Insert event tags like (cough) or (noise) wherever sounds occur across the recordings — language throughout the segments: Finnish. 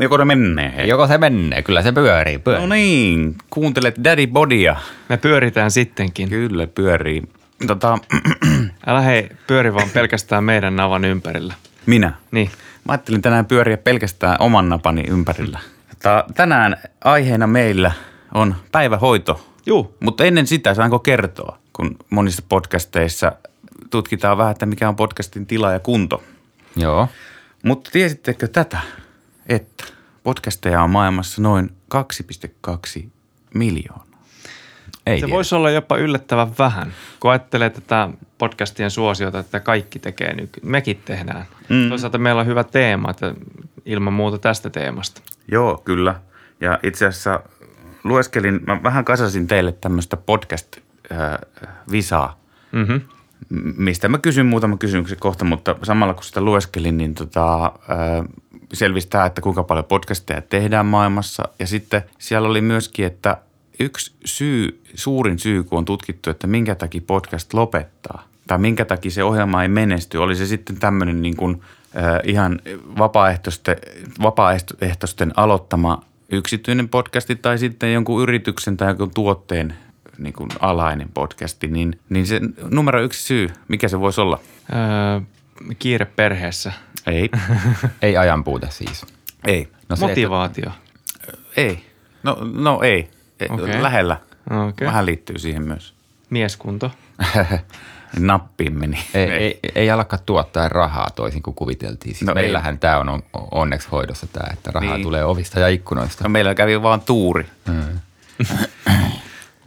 Joko ne menee? Hei. Joko se menee, kyllä se pyörii. pyörii. No niin, kuuntelet Daddy Bodia. Me pyöritään sittenkin. Kyllä pyörii. Tota, (clears throat) Älä hei, pyöri vaan pelkästään meidän navan ympärillä. minä. Niin. Mä ajattelin tänään pyöriä pelkästään oman napani ympärillä. Tota, tänään aiheena meillä on päivähoito. Juu. Mutta ennen sitä saanko kertoa, kun monissa podcasteissa tutkitaan vähän, että mikä on podcastin tila ja kunto. Joo. Mutta tiesittekö tätä, että podcasteja on maailmassa noin 2,2 miljoonaa? Ei Se tiedä. voisi olla jopa yllättävän vähän, kun ajattelee tätä podcastien suosiota, että kaikki tekee nyt. Mekin tehdään. Mm. Toisaalta meillä on hyvä teema, että ilman muuta tästä teemasta. Joo, kyllä. Ja itse asiassa lueskelin, mä vähän kasasin teille tämmöistä podcast-visaa, Mm-hmm. m- mistä mä kysyn muutaman kysymyksen kohta, mutta samalla kun sitä lueskelin, niin tota, selvisi tämä, että kuinka paljon podcasteja tehdään maailmassa. Ja sitten siellä oli myöskin, että yksi syy, suurin syy, kun on tutkittu, että minkä takia podcast lopettaa tai minkä takia se ohjelma ei menesty, oli se sitten tämmöinen niin kuin, äh, ihan vapaaehtoisten, vapaaehtoisten aloittama yksityinen podcasti tai sitten jonkun yrityksen tai jonkun tuotteen niin kuin alainen podcasti, niin, niin se numero yksi syy, mikä se voisi olla? Öö, kiire perheessä. Ei. (laughs) Ei ajan puute siis. ei. No se, Motivaatio. Ei. No, no ei. Okei. Lähellä. Okei. Vähän liittyy siihen myös. Mieskunto. (laughs) Nappiin meni. Ei, ei, ei alkaa tuottaa rahaa toisin kuin kuviteltiin. Siis No ei. meillähän tämä on on onneksi hoidossa tämä, että rahaa Niin. niin. tulee ovista ja ikkunoista. No, meillä kävi vaan tuuri. Mm. (laughs)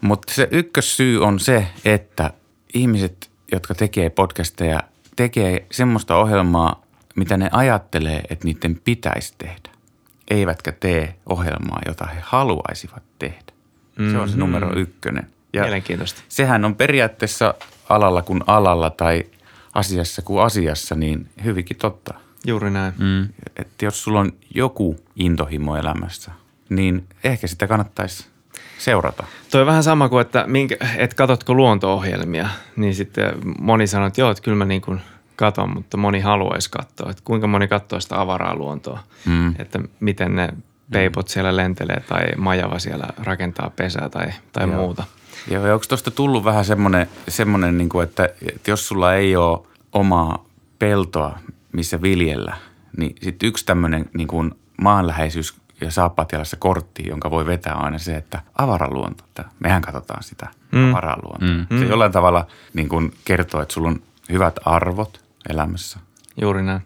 Mutta se ykkössyy on se, että ihmiset, jotka tekee podcasteja, tekee semmoista ohjelmaa, mitä ne ajattelee, että niiden pitäisi tehdä. Eivätkä tee ohjelmaa, jota he haluaisivat tehdä. Se on se numero ykkönen. Ja Mielenkiintoista. sehän on periaatteessa alalla kuin alalla tai asiassa kuin asiassa, niin hyvinkin totta. Juuri näin. Mm. Että jos sulla on joku intohimo elämässä, niin ehkä sitä kannattaisi seurata. Toi on vähän sama kuin, että, minkä, että katsotko luonto-ohjelmia, niin sitten moni sanoo, että joo, että kyllä mä niin kuin katon, mutta moni haluaisi katsoa. Että kuinka moni katsoo sitä avaraa luontoa, Mm. että miten ne peipot siellä lentelee tai majava siellä rakentaa pesää tai, tai Joo. muuta. Joo, ja onko tuosta tullut vähän semmoinen, semmoinen niin kuin, että, että jos sulla ei ole omaa peltoa, missä viljellä, niin sitten yksi tämmöinen niin kuin maanläheisyys ja saappaatialassa kortti, jonka voi vetää on aina se, että avaraluonto. Että mehän katsotaan sitä mm. avaraluontoa. Mm. Se jollain tavalla niin kuin kertoo, että sulla on hyvät arvot elämässä. Juuri näin.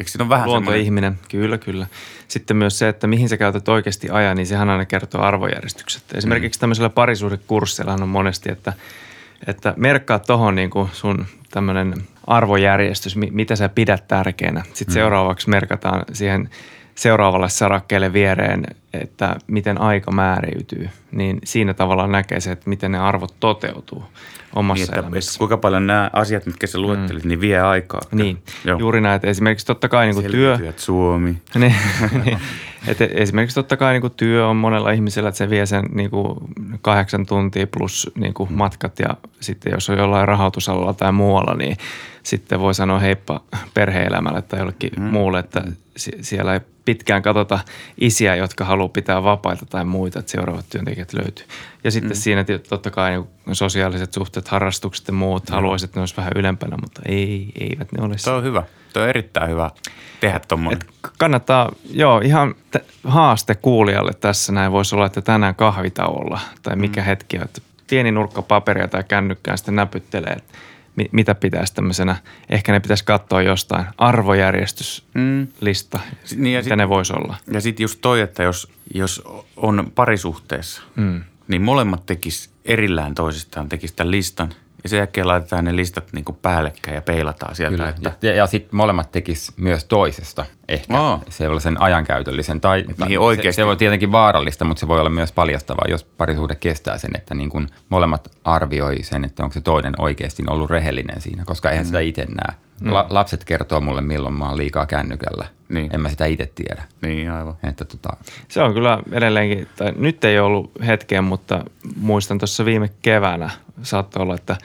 Eikö siinä ole vähän semmoinen, Luontoihminen, kyllä, kyllä. Sitten myös se, että mihin sä käytät oikeasti ajan, niin sehän aina kertoo arvojärjestykset. Esimerkiksi tämmöisellä parisuhdekursseilla on monesti, että, että merkkaa tuohon niin kuin sun tämmöinen arvojärjestys, mi- mitä sä pidät tärkeänä. Sitten seuraavaksi merkataan siihen seuraavalle sarakkeelle viereen, että miten aika määriytyy. Niin siinä tavallaan näkee se, että miten ne arvot toteutuu omassa niin, että, elämässä. että kuinka paljon nämä asiat, mitkä sä luettelit, mm. niin vie aikaa. Niin, Joo. juuri näin. Että esimerkiksi totta kai niin kuin työ, Suomi. (laughs) niin, niin. Et esimerkiksi totta kai niin kuin työ on monella ihmisellä, että se vie sen niin kuin kahdeksan tuntia plus niin kuin matkat ja sitten jos on jollain rahoitusalalla tai muualla, niin sitten voi sanoa heippa perhe-elämälle tai jollekin mm. muulle, että si- siellä ei pitkään katsota isiä, jotka haluaa pitää vapaita tai muita, että seuraavat työntekijät löytyy. Ja sitten mm. siinä totta kai niin sosiaaliset suhteet, harrastukset ja muut, mm. haluaisit, että ne olisi vähän ylempänä, mutta ei, eivät ne ole Tuo on hyvä. Tuo on erittäin hyvä tehdä tuommoinen. kannattaa, joo, ihan t- haaste kuulijalle tässä näin voisi olla, että tänään kahvitauolla tai mikä mm. hetki on, että pieni nurkka paperia tai kännykkää sitten näpyttelee, että mitä pitäisi tämmöisenä, ehkä ne pitäisi katsoa jostain arvojärjestyslista, Mm. Niin ja mitä sit- ne voisi olla. Ja sitten just toi, että jos, jos on parisuhteessa, Mm. niin molemmat tekis erillään toisistaan, tekis tämän listan. Ja sen jälkeen laitetaan ne listat niin kuin päällekkäin ja peilataan sieltä. Kyllä. Että, Ja, ja sitten molemmat tekis myös toisesta ehkä Aa. sellaisen ajankäytöllisen. Tai, tai mihin oikeasti- se, se voi tietenkin vaarallista, mutta se voi olla myös paljastavaa, jos parisuhde kestää sen, että niin kun molemmat arvioi sen, että onko se toinen oikeasti ollut rehellinen siinä, koska eihän mm. sitä itse näe. La, lapset kertoo mulle, milloin mä oon liikaa kännykällä. Niin. En mä sitä itse tiedä. niin aivan. Että tota, Se on kyllä edelleenkin, tai nyt ei ollut hetkeä, mutta muistan tuossa viime keväänä, saattoi olla, että,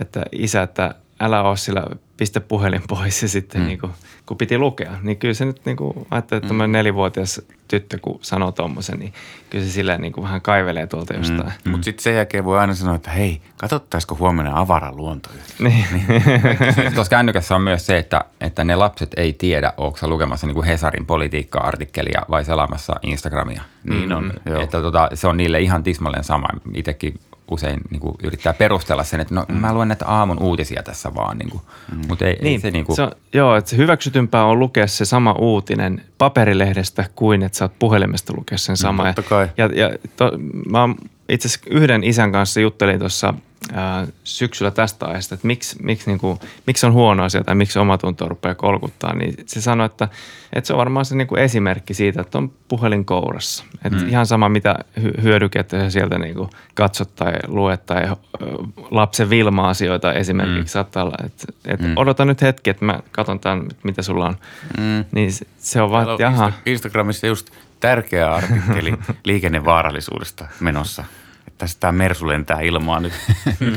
että isä, että älä ole sillä pistä puhelin pois ja sitten mm. niin kuin, kun piti lukea, niin kyllä se nyt niin kuin, ajattelin, että mm. nelivuotias tyttö, kun sanoo tuommoisen, niin kyllä se silleen niin kuin vähän kaivelee tuolta jostain. Mm. Mutta sitten sen jälkeen voi aina sanoa, että hei, katsottaisiko huomenna avara luonto. (laughs) Niin. (laughs) Tuossa kännykässä on myös se, että, että ne lapset ei tiedä, onko sä lukemassa niin kuin Hesarin politiikka-artikkelia vai selaamassa Instagramia. Niin on, joo. Että tota, se on niille ihan tismalleen sama. Itsekin usein niin kuin yrittää perustella sen, että no mm. mä luen näitä aamun uutisia tässä vaan, niin kuin, mm. mutta ei, niin, ei se niin kuin... se on, joo, että se hyväksytympää on lukea se sama uutinen paperilehdestä kuin että sä oot puhelimesta lukea sen sama. totta kai. Ja, ja to, mä oon itse asiassa yhden isän kanssa juttelin tuossa ää, syksyllä tästä aiheesta, että miksi, miksi, niin kuin, miksi on huono asia tai miksi omatunto rupeaa kolkuttaa, niin se sanoi, että, että se on varmaan se niin kuin esimerkki siitä, että on puhelin kourassa. Että mm. Ihan sama mitä hy- hyödykettä sä sieltä niin kuin katsot tai luet tai lapsen Vilma-asioita esimerkiksi mm. saattaa olla, että, että mm. odota nyt hetki, että mä katson tämän, mitä sulla on. Mm. Niin se, on vaan, että. Instagramissa just tärkeä artikkeli (laughs) liikennevaarallisuudesta menossa. Tämä Mersu lentää ilmaa nyt,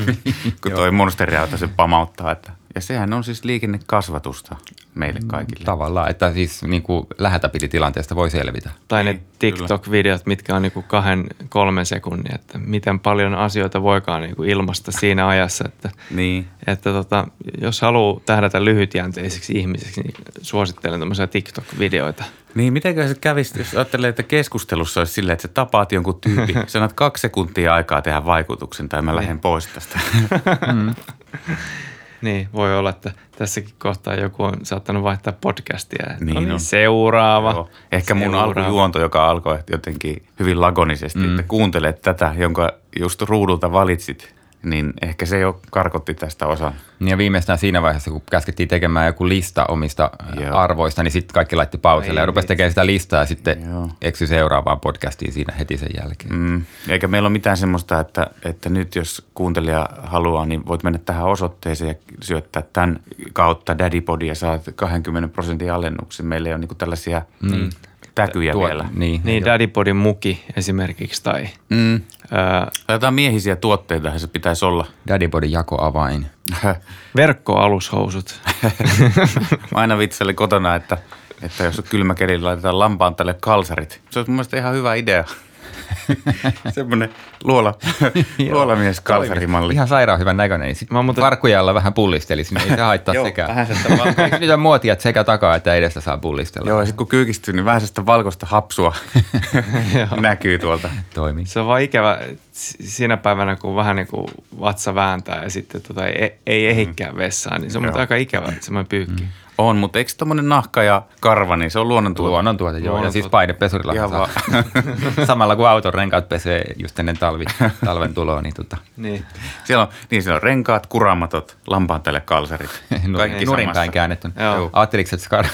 (laughs) kun toi monsteriauto se pamauttaa. Että. Ja sehän on siis liikennekasvatusta meille kaikille. Tavallaan, että siis niin kuin lähetäpiti-tilanteesta voi selvitä. Tai ne Niin, TikTok-videot, mitkä on niinku kahden, kolmen sekunnin, että miten paljon asioita voikaan niinku ilmasta siinä ajassa. Että, Niin. että tota, jos haluaa tähdätä lyhytjänteiseksi ihmiseksi, niin suosittelen tämmöisiä TikTok-videoita. Niin, mitenkö se kävisi, jos ajattelee, että keskustelussa olisi silleen, että sä tapaat jonkun tyypin, (laughs) sanot kaksi sekuntia aikaa tehdä vaikutuksen tai mä lähden pois tästä. (laughs) Niin, voi olla, että tässäkin kohtaa joku on saattanut vaihtaa podcastia. Niin no niin, on. seuraava. Joo. Ehkä mun seuraava. alkujuonto, joka alkoi jotenkin hyvin lagonisesti, mm. että kuuntelet tätä, jonka just ruudulta valitsit, niin ehkä se jo karkotti tästä osan. Niin Ja viimeistään siinä vaiheessa, kun käskettiin tekemään joku lista omista Joo. Joo. arvoista, niin sitten kaikki laitti pauselle ja rupesi tekemään sitä listaa ja sitten Joo. eksy seuraavaan podcastiin siinä heti sen jälkeen. Mm. Eikä meillä ole mitään semmoista, että, että nyt jos kuuntelija haluaa, niin voit mennä tähän osoitteeseen ja syöttää tämän kautta Daddypodia ja saat 20 prosentin alennuksen. Meillä ei ole niin tällaisia mm. Täkyjä Tuo- vielä. Niin, Niin, Daddypodin muki esimerkiksi tai Mm. ää, Tai Jotain miehisiä tuotteita se pitäisi olla. Daddybodin jakoavain. (laughs) verkkoalushousut. (laughs) Mä aina vitsailin kotona, että, että jos on kylmä keli, niin laitetaan lampaan tälle kalsarit. Se olisi mun mielestä ihan hyvä idea. (laughs) Semmoinen luola, (laughs) luolamies kalsarimalli. Ihan sairaan hyvän näköinen. Sitten Mä muuten- varkkujalla vähän pullistelisin, niin ei se haittaa Joo, sekään. vähän (laughs) nyt on muotia, että sekä takaa että edestä saa pullistella? Joo, ja sitten kun kyykistyy, niin vähän sitä valkoista hapsua näkyy tuolta. Toimii. Se on vaan ikävä siinä päivänä, kun vähän niin kuin vatsa vääntää ja sitten tota ei, ei ehikään vessaan, niin se on aika ikävä semmoinen pyykki. Mm. On, mutta eikö tommonen nahka ja karva, niin se on luonnontuote. Luonnontuote, joo. Ja Luonnontuote. siis painepesurilla saa. (laughs) Samalla kun auton renkaat pesee just ennen talvi, talven tuloa, niin tota, Niin. Siellä on, niin siellä on renkaat, kuramatot, lampaan tälle kalsarit. (laughs) Kaikki nurin päin käännetty. Ajatteliko, että se kar...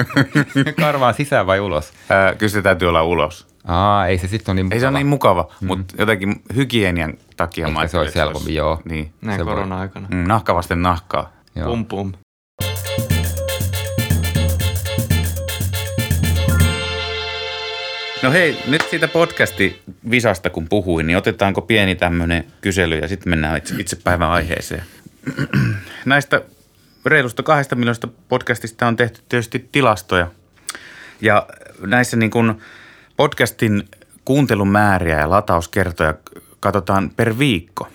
(laughs) karvaa sisään vai ulos? Ää, kyllä se täytyy olla ulos. Aa, ei se sitten ole niin Ei se ole mukava. niin mukava, mm. mutta jotenkin hygienian takia Ehkä mä se olisi helpompi, joo. Niin. Näin Se voi- korona-aikana. Mm, nahka vasten nahkaa. Joo. Pum pum. No hei, nyt siitä podcasti visasta kun puhuin, niin otetaanko pieni tämmöinen kysely ja sitten mennään itse, itse päivän aiheeseen. Näistä reilusta kahdesta miljoonasta podcastista on tehty tietysti tilastoja. Ja näissä niin kuin podcastin kuuntelumääriä ja latauskertoja katsotaan per viikko.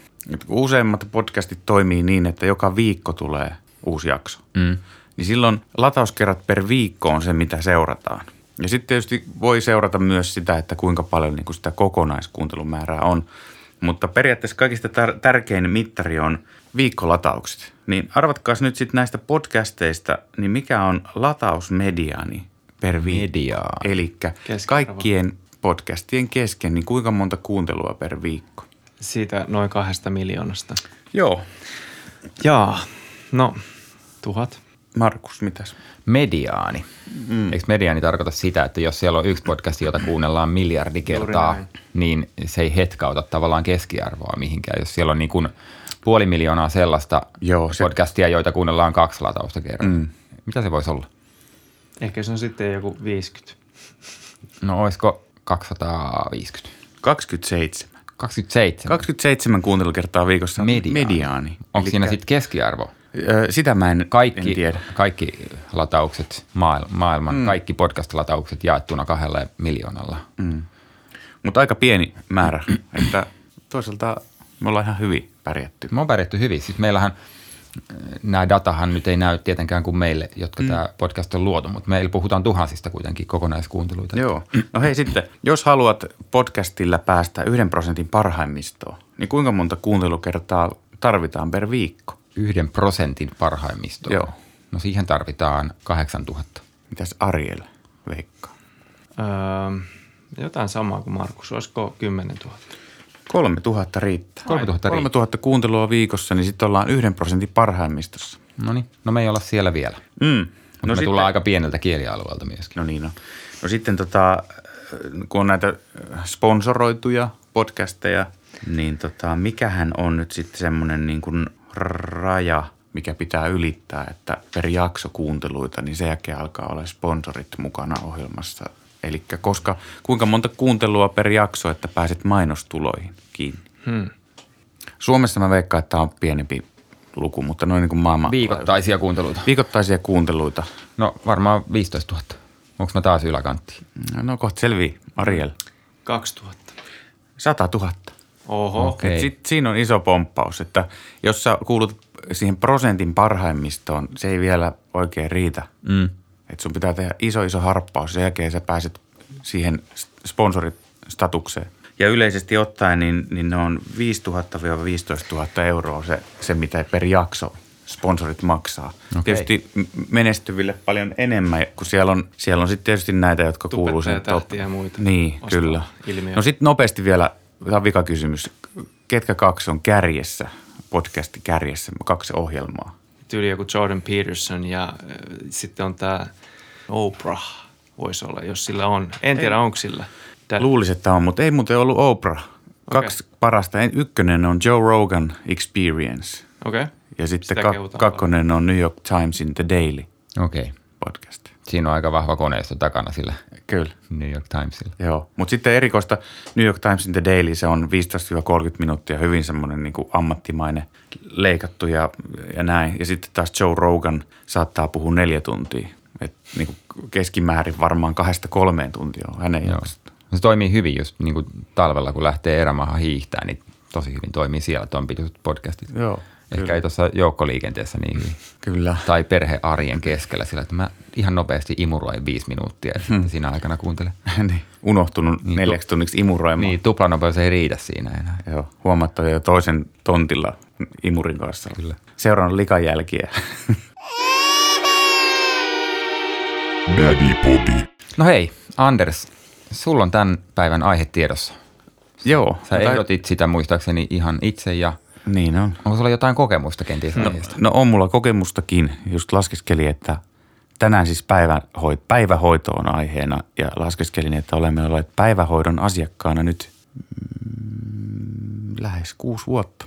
Kun Useimmat podcastit toimii niin, että joka viikko tulee uusi jakso. Mm. Niin silloin latauskerrat per viikko on se, mitä seurataan. Ja sitten tietysti voi seurata myös sitä, että kuinka paljon niin kuin sitä kokonaiskuuntelumäärää on. Mutta periaatteessa kaikista tär- tärkein mittari on viikkolataukset. Niin arvatkaas nyt sitten näistä podcasteista, niin mikä on latausmediaani per viikko? Mediaa. Eli kaikkien podcastien kesken, niin kuinka monta kuuntelua per viikko? Siitä noin kahdesta miljoonasta. Joo. Jaa, no tuhat. Markus, mitäs? Mediaani. Mm. Eikö mediaani tarkoita sitä, että jos siellä on yksi podcast, jota kuunnellaan miljardi kertaa, niin se ei hetkauta tavallaan keskiarvoa mihinkään. Jos siellä on niin kuin puoli miljoonaa sellaista Joo, se- podcastia, joita kuunnellaan kaksi latausta kerran. Mm. Mitä se voisi olla? Ehkä se on sitten joku 50. No olisiko 250? 27. 27. 27 kuuntelukertaa viikossa Mediaani. mediaani. Onko siinä Elikkä- sitten keskiarvo? Sitä mä en, Kaikki, en tiedä. kaikki lataukset, maailman, mm. kaikki podcast-lataukset jaettuna kahdella miljoonalla. Mutta aika pieni määrä, (clears throat) että toisaalta me ollaan ihan hyvin pärjätty. Me on pärjätty hyvin. Siis meillähän nämä datahan nyt ei näy tietenkään kuin meille, jotka mm. tämä podcast on luotu, mutta meillä puhutaan tuhansista kuitenkin kokonaiskuunteluita. Joo. No hei sitten, jos haluat podcastilla päästä yhden prosentin parhaimmistoon, niin kuinka monta kuuntelukertaa tarvitaan per viikko? Yhden prosentin parhaimmistoon. Joo. No siihen tarvitaan 8000. Mitäs Ariel veikkaa? Öö, jotain samaa kuin Markus. Olisiko 10 000? Kolme tuhatta riittää. 3000 Kolme tuhatta kuuntelua viikossa, niin sitten ollaan yhden prosentin parhaimmistossa. No niin, no me ei olla siellä vielä. Mm. Mutta no me tullaan aika pieneltä kielialueelta myöskin. No niin, no. No sitten tota, kun on näitä sponsoroituja podcasteja, niin tota, mikähän on nyt sitten semmoinen niin kuin raja, mikä pitää ylittää, että per jakso kuunteluita, niin sen jälkeen alkaa olla sponsorit mukana ohjelmassa. Eli koska kuinka monta kuuntelua per jakso, että pääset mainostuloihin kiinni. Hmm. Suomessa mä veikkaan, että tämä on pienempi luku, mutta noin niin kuin maailman... Viikoittaisia kuunteluita. Viikoittaisia kuunteluita. No varmaan 15 000. Onko mä taas yläkantti? No kohta selvii, Ariel. 2000. 100 000. Oho. Et sit, siinä on iso pomppaus, että jos sä kuulut siihen prosentin parhaimmistoon, se ei vielä oikein riitä. Mm. Että sun pitää tehdä iso iso harppaus, sen jälkeen sä pääset siihen sponsoristatukseen. Ja yleisesti ottaen, niin, niin ne on 5 000-15 000 euroa se, se, mitä per jakso sponsorit maksaa. Okei. Tietysti menestyville paljon enemmän, kun siellä on, siellä on sitten tietysti näitä, jotka kuuluu sen top. Ja muita Niin, kyllä. ilmiöä. No sitten nopeasti vielä, tämä on vikakysymys. Ketkä kaksi on kärjessä, podcasti kärjessä, kaksi ohjelmaa? Tyyli joku Jordan Peterson ja äh, sitten on tämä Oprah voisi olla, jos sillä on. En tiedä, onko sillä. Tää, Luulisin, että on, mutta ei muuten ollut Oprah. Kaksi parasta. En- Ykkönen on Joe Rogan Experience Okei. Okay. ja sitten Sitä ka- kakkonen on New York Timesin The Daily Okei. Okay. podcast. Siinä on aika vahva koneisto takana sillä Kyllä. New York Timesilla. Joo, mutta sitten erikoista New York Timesin The Daily, se on 15-30 minuuttia, hyvin semmoinen niin ammattimainen, leikattu ja, ja näin. Ja sitten taas Joe Rogan saattaa puhua neljä tuntia. Et niin kuin keskimäärin varmaan kahdesta kolmeen tuntia on hänen Joo. jaksot. Se toimii hyvin just niin kuin talvella, kun lähtee erämaahan hiihtää, niin tosi hyvin toimii siellä tuon pituiset podcastit. Joo, Ehkä kyllä. ei tuossa joukkoliikenteessä niin hyvin. Kyllä. Tai perhearjen keskellä sillä, että mä ihan nopeasti imuroin viisi minuuttia ja sitten siinä aikana kuuntelen. (laughs) niin, unohtunut Niin, neljäksi tunniksi imuroimaan. Niin, tuplanopeus ei riitä siinä enää. Joo, huomattava jo toisen tontilla imurin kanssa. Kyllä. Seurannut likanjälkiä. (laughs) Daddy Body. No hei, Anders, sulla on tämän päivän aihe tiedossa. Joo. Sä ehdotit sitä muistaakseni ihan itse ja Niin on. onko sulla jotain kokemusta kenties aiheesta? No on mulla kokemustakin. Just laskeskeli, että tänään siis päivähoito, päivähoito on aiheena ja laskeskelin, että olemme olleet päivähoidon asiakkaana nyt mm, lähes kuusi vuotta.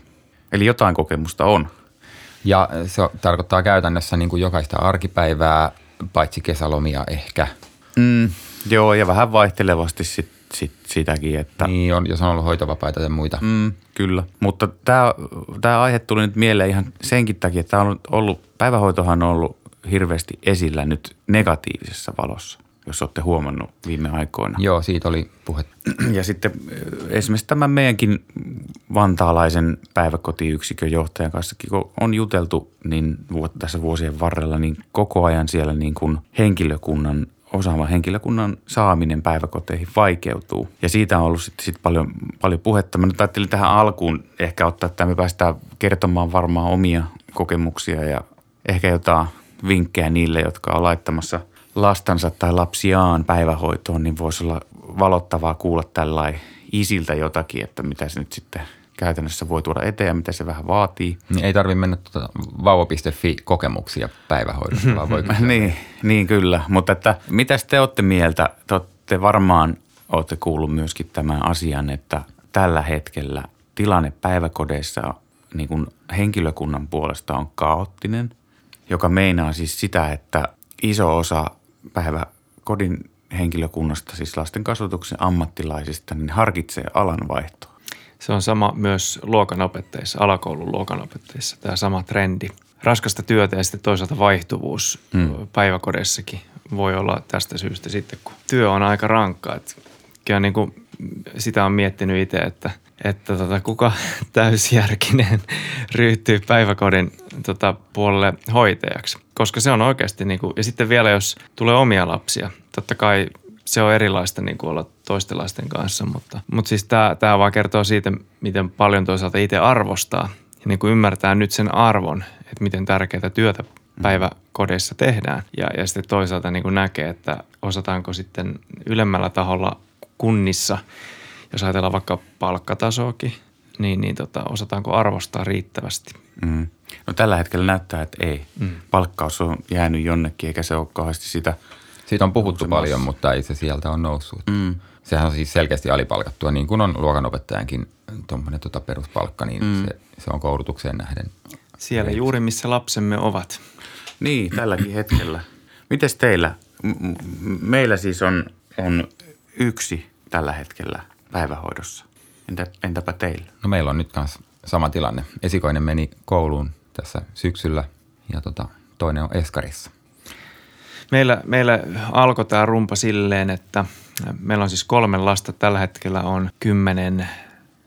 Eli jotain kokemusta on. Ja se tarkoittaa käytännössä niin kuin jokaista arkipäivää, paitsi kesälomia ehkä. Mm, joo, ja vähän vaihtelevasti sit, sit sitäkin, että Niin on, jos on ollut hoitovapaita ja muita. Mm, kyllä, mutta tämä, aihe tuli nyt mieleen ihan senkin takia, että on ollut, päivähoitohan on ollut hirveästi esillä nyt negatiivisessa valossa, jos olette huomannut viime aikoina. Joo, siitä oli puhe. Ja sitten eh, esimerkiksi tämän meidänkin vantaalaisen päiväkotiyksikön johtajan kanssa, kun on juteltu niin tässä vuosien varrella, niin koko ajan siellä niin kuin henkilökunnan osaavan henkilökunnan saaminen päiväkoteihin vaikeutuu. Ja siitä on ollut sitten sit paljon, paljon puhetta. Mä nyt ajattelin tähän alkuun ehkä ottaa, että me päästään kertomaan varmaan omia kokemuksia ja ehkä jotain vinkkejä niille, jotka on laittamassa lastansa tai lapsiaan päivähoitoon, niin voisi olla valottavaa kuulla tällainen isiltä jotakin, että mitä se nyt sitten käytännössä voi tuoda eteen ja mitä se vähän vaatii. Niin ei tarvitse mennä tuota vauva.fi kokemuksia päivähoidosta, vaan voi (laughs) niin, niin kyllä, mutta että mitäs te olette mieltä? Te olette varmaan olette kuullut myöskin tämän asian, että tällä hetkellä tilanne päiväkodeissa niin kuin henkilökunnan puolesta on kaoottinen, joka meinaa siis sitä, että iso osa päiväkodin henkilökunnasta, siis lasten kasvatuksen ammattilaisista, niin harkitsee alanvaihtoa. Se on sama myös luokanopetteissa, alakoulun luokanopetteissa, tämä sama trendi. raskasta työtä ja sitten toisaalta vaihtuvuus mm. päiväkodeissakin voi olla tästä syystä sitten, kun työ on aika rankkaa. Että kyllä niin kuin sitä on miettinyt itse, että, että tota, kuka (laughs) täysjärkinen (laughs) ryhtyy päiväkodin tota, puolelle hoitajaksi. Koska se on oikeasti, niin kuin, ja sitten vielä jos tulee omia lapsia, totta kai se on erilaista niin kuin olla toisten lasten kanssa, mutta, mutta siis tämä, tämä vaan kertoo siitä, miten paljon toisaalta itse arvostaa ja niin kuin ymmärtää nyt sen arvon, että miten tärkeää työtä päiväkodeissa tehdään. Ja, ja sitten toisaalta niin kuin näkee, että osataanko sitten ylemmällä taholla kunnissa, jos ajatellaan vaikka palkkatasoakin, niin, niin tota, osataanko arvostaa riittävästi. Mm. No tällä hetkellä näyttää, että ei. Mm. Palkkaus on jäänyt jonnekin, eikä se ole kauheasti sitä. Siitä on puhuttu paljon, mutta ei se sieltä on noussut. Mm. Sehän on siis selkeästi alipalkattua, niin kuin on luokanopettajankin tuommoinen tota peruspalkka, niin mm. se, se on koulutukseen nähden. Siellä juuri, missä lapsemme ovat. Niin, tälläkin hetkellä. Mites teillä? M- meillä siis on, on yksi tällä hetkellä päivähoidossa. Entä, entäpä teillä? No meillä on nyt kanssa sama tilanne. Esikoinen meni kouluun tässä syksyllä ja tota, toinen on Eskarissa. Meillä, meillä alkoi tämä rumpa silleen, että meillä on siis kolme lasta. Tällä hetkellä on 10,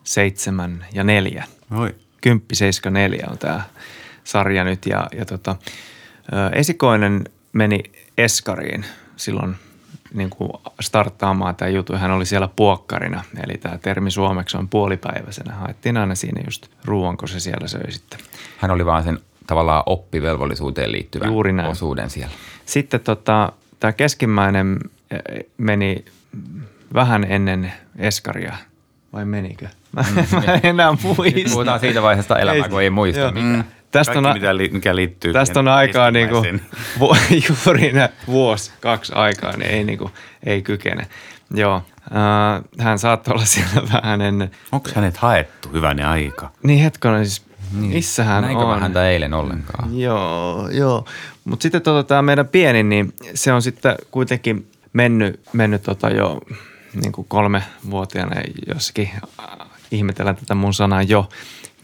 7 ja 4. Oi. 10, 7, 4 on tämä sarja nyt. Ja, ja tota, esikoinen meni Eskariin silloin niin kuin starttaamaan tämä juttu. Hän oli siellä puokkarina, eli tämä termi suomeksi on puolipäiväisenä. Haettiin aina siinä just ruoan, kun se siellä söi sitten. Hän oli vaan sen tavallaan oppivelvollisuuteen liittyvän Juuri näin. osuuden siellä. Sitten tota, tämä keskimmäinen eh, meni vähän ennen Eskaria, vai menikö? Mä, mm, mä en enää muista. Puhutaan siitä vaiheesta elämää, kun ei muista mitään. Tästä Kaikki, on, mitä li, mikä liittyy Tästä on aikaa niin kuin, (laughs) juuri vuosi, kaksi aikaa, niin ei, niin kuin, ei kykene. Joo, äh, hän saattoi olla (laughs) siellä vähän ennen. Onko hänet haettu hyvänä aika? Niin hetkonen, siis niin. missä hän Näinkö on? häntä eilen ollenkaan? Joo, joo. Mutta sitten tota, tämä meidän pieni, niin se on sitten kuitenkin mennyt, mennyt tota jo niin kuin kolmevuotiaana jossakin äh, ihmetellään tätä mun sanaa jo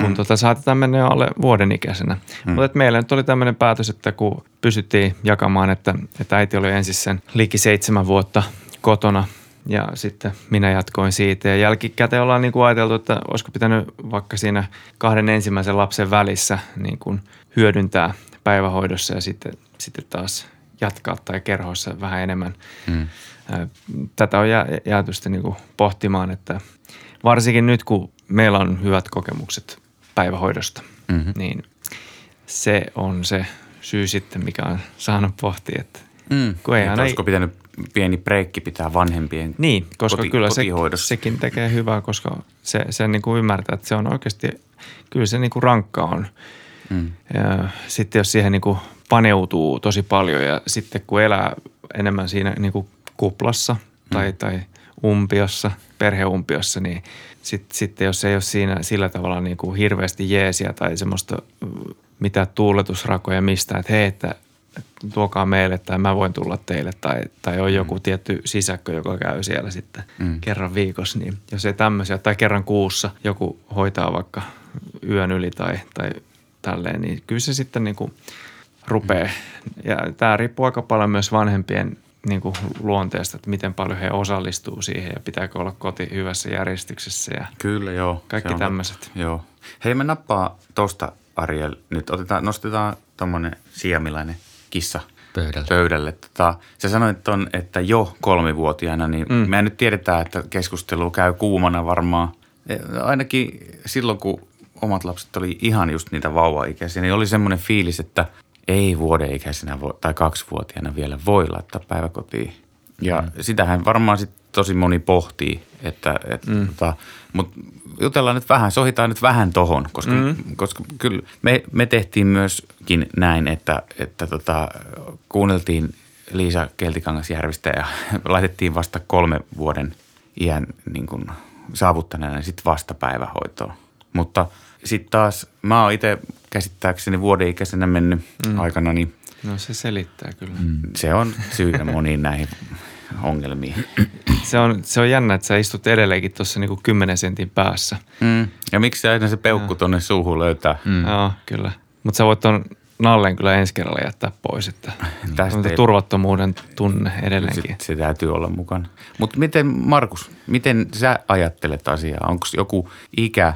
kun mm. tota, saatetaan mennä jo alle vuoden ikäisenä. Mm. Mutta meillä nyt oli tämmöinen päätös, että kun pysyttiin jakamaan, että, että äiti oli ensin sen liki seitsemän vuotta kotona ja sitten minä jatkoin siitä. Ja jälkikäteen ollaan niin kuin ajateltu, että olisiko pitänyt vaikka siinä kahden ensimmäisen lapsen välissä niin kuin hyödyntää päivähoidossa ja sitten, sitten taas jatkaa tai kerhoissa vähän enemmän. Mm. Tätä on jääty sitten niin kuin pohtimaan, että varsinkin nyt kun meillä on hyvät kokemukset päivähoidosta, mm-hmm. niin se on se syy sitten, mikä on saanut pohtia, että mm. kun ei. Olisiko pitänyt pieni breikki pitää vanhempien Niin, koska koti, kyllä se, sekin tekee hyvää, koska se, se niin kuin ymmärtää, että se on oikeasti, kyllä se niin kuin rankka on. Mm. Ja sitten jos siihen niin kuin paneutuu tosi paljon ja sitten kun elää enemmän siinä niin kuin kuplassa tai, mm. tai umpiossa, perheumpiossa, niin – sitten, sitten jos ei ole siinä sillä tavalla niin kuin hirveästi jeesiä tai semmoista mitä tuuletusrakoja mistä, että hei, että tuokaa meille tai mä voin tulla teille tai, tai on joku mm. tietty sisäkkö, joka käy siellä sitten mm. kerran viikossa, niin jos ei tämmöisiä tai kerran kuussa joku hoitaa vaikka yön yli tai, tai tälleen, niin kyllä se sitten niin kuin rupeaa. Ja tämä riippuu aika paljon myös vanhempien niin kuin luonteesta, että miten paljon he osallistuu siihen ja pitääkö olla koti hyvässä järjestyksessä ja Kyllä, joo. kaikki tämmöiset. Joo. Hei, me nappaa tuosta Ariel. Nyt otetaan, nostetaan tuommoinen siamilainen kissa pöydälle. pöydälle. Tota, sä sanoit ton, että jo kolmivuotiaana, niin mm. me nyt tiedetään, että keskustelu käy kuumana varmaan. E, ainakin silloin, kun omat lapset oli ihan just niitä vauvaikäisiä, niin oli semmoinen fiilis, että ei vuodeikäisenä voi, tai kaksivuotiaana vielä voi laittaa päiväkotiin. Ja mm. sitähän varmaan sit tosi moni pohtii, että, että mm. tota, mutta jutellaan nyt vähän, sohitaan nyt vähän tohon, koska, mm. koska kyllä me, me tehtiin myöskin näin, että, että tota, kuunneltiin Liisa Keltikangasjärvistä ja (laughs) laitettiin vasta kolme vuoden iän niin kuin, saavuttaneena sitten vasta päivähoitoon. Mutta sitten taas mä oon itse käsittääkseni vuoden ikäisenä mennyt mm. aikana, niin No se selittää kyllä. Mm. Se on syy moniin näihin ongelmiin. Se on, se on jännä, että sä istut edelleenkin tuossa niinku 10 sentin päässä. Mm. Ja miksi aina se peukku tuonne suuhun löytää? Mm. Joo, kyllä. Mutta sä voit ton Nallen kyllä ensi kerralla jättää pois, että (laughs) Tästä on ei- turvattomuuden tunne edelleenkin. Se, se täytyy olla mukana. Mutta miten, Markus, miten sä ajattelet asiaa? Onko joku ikä,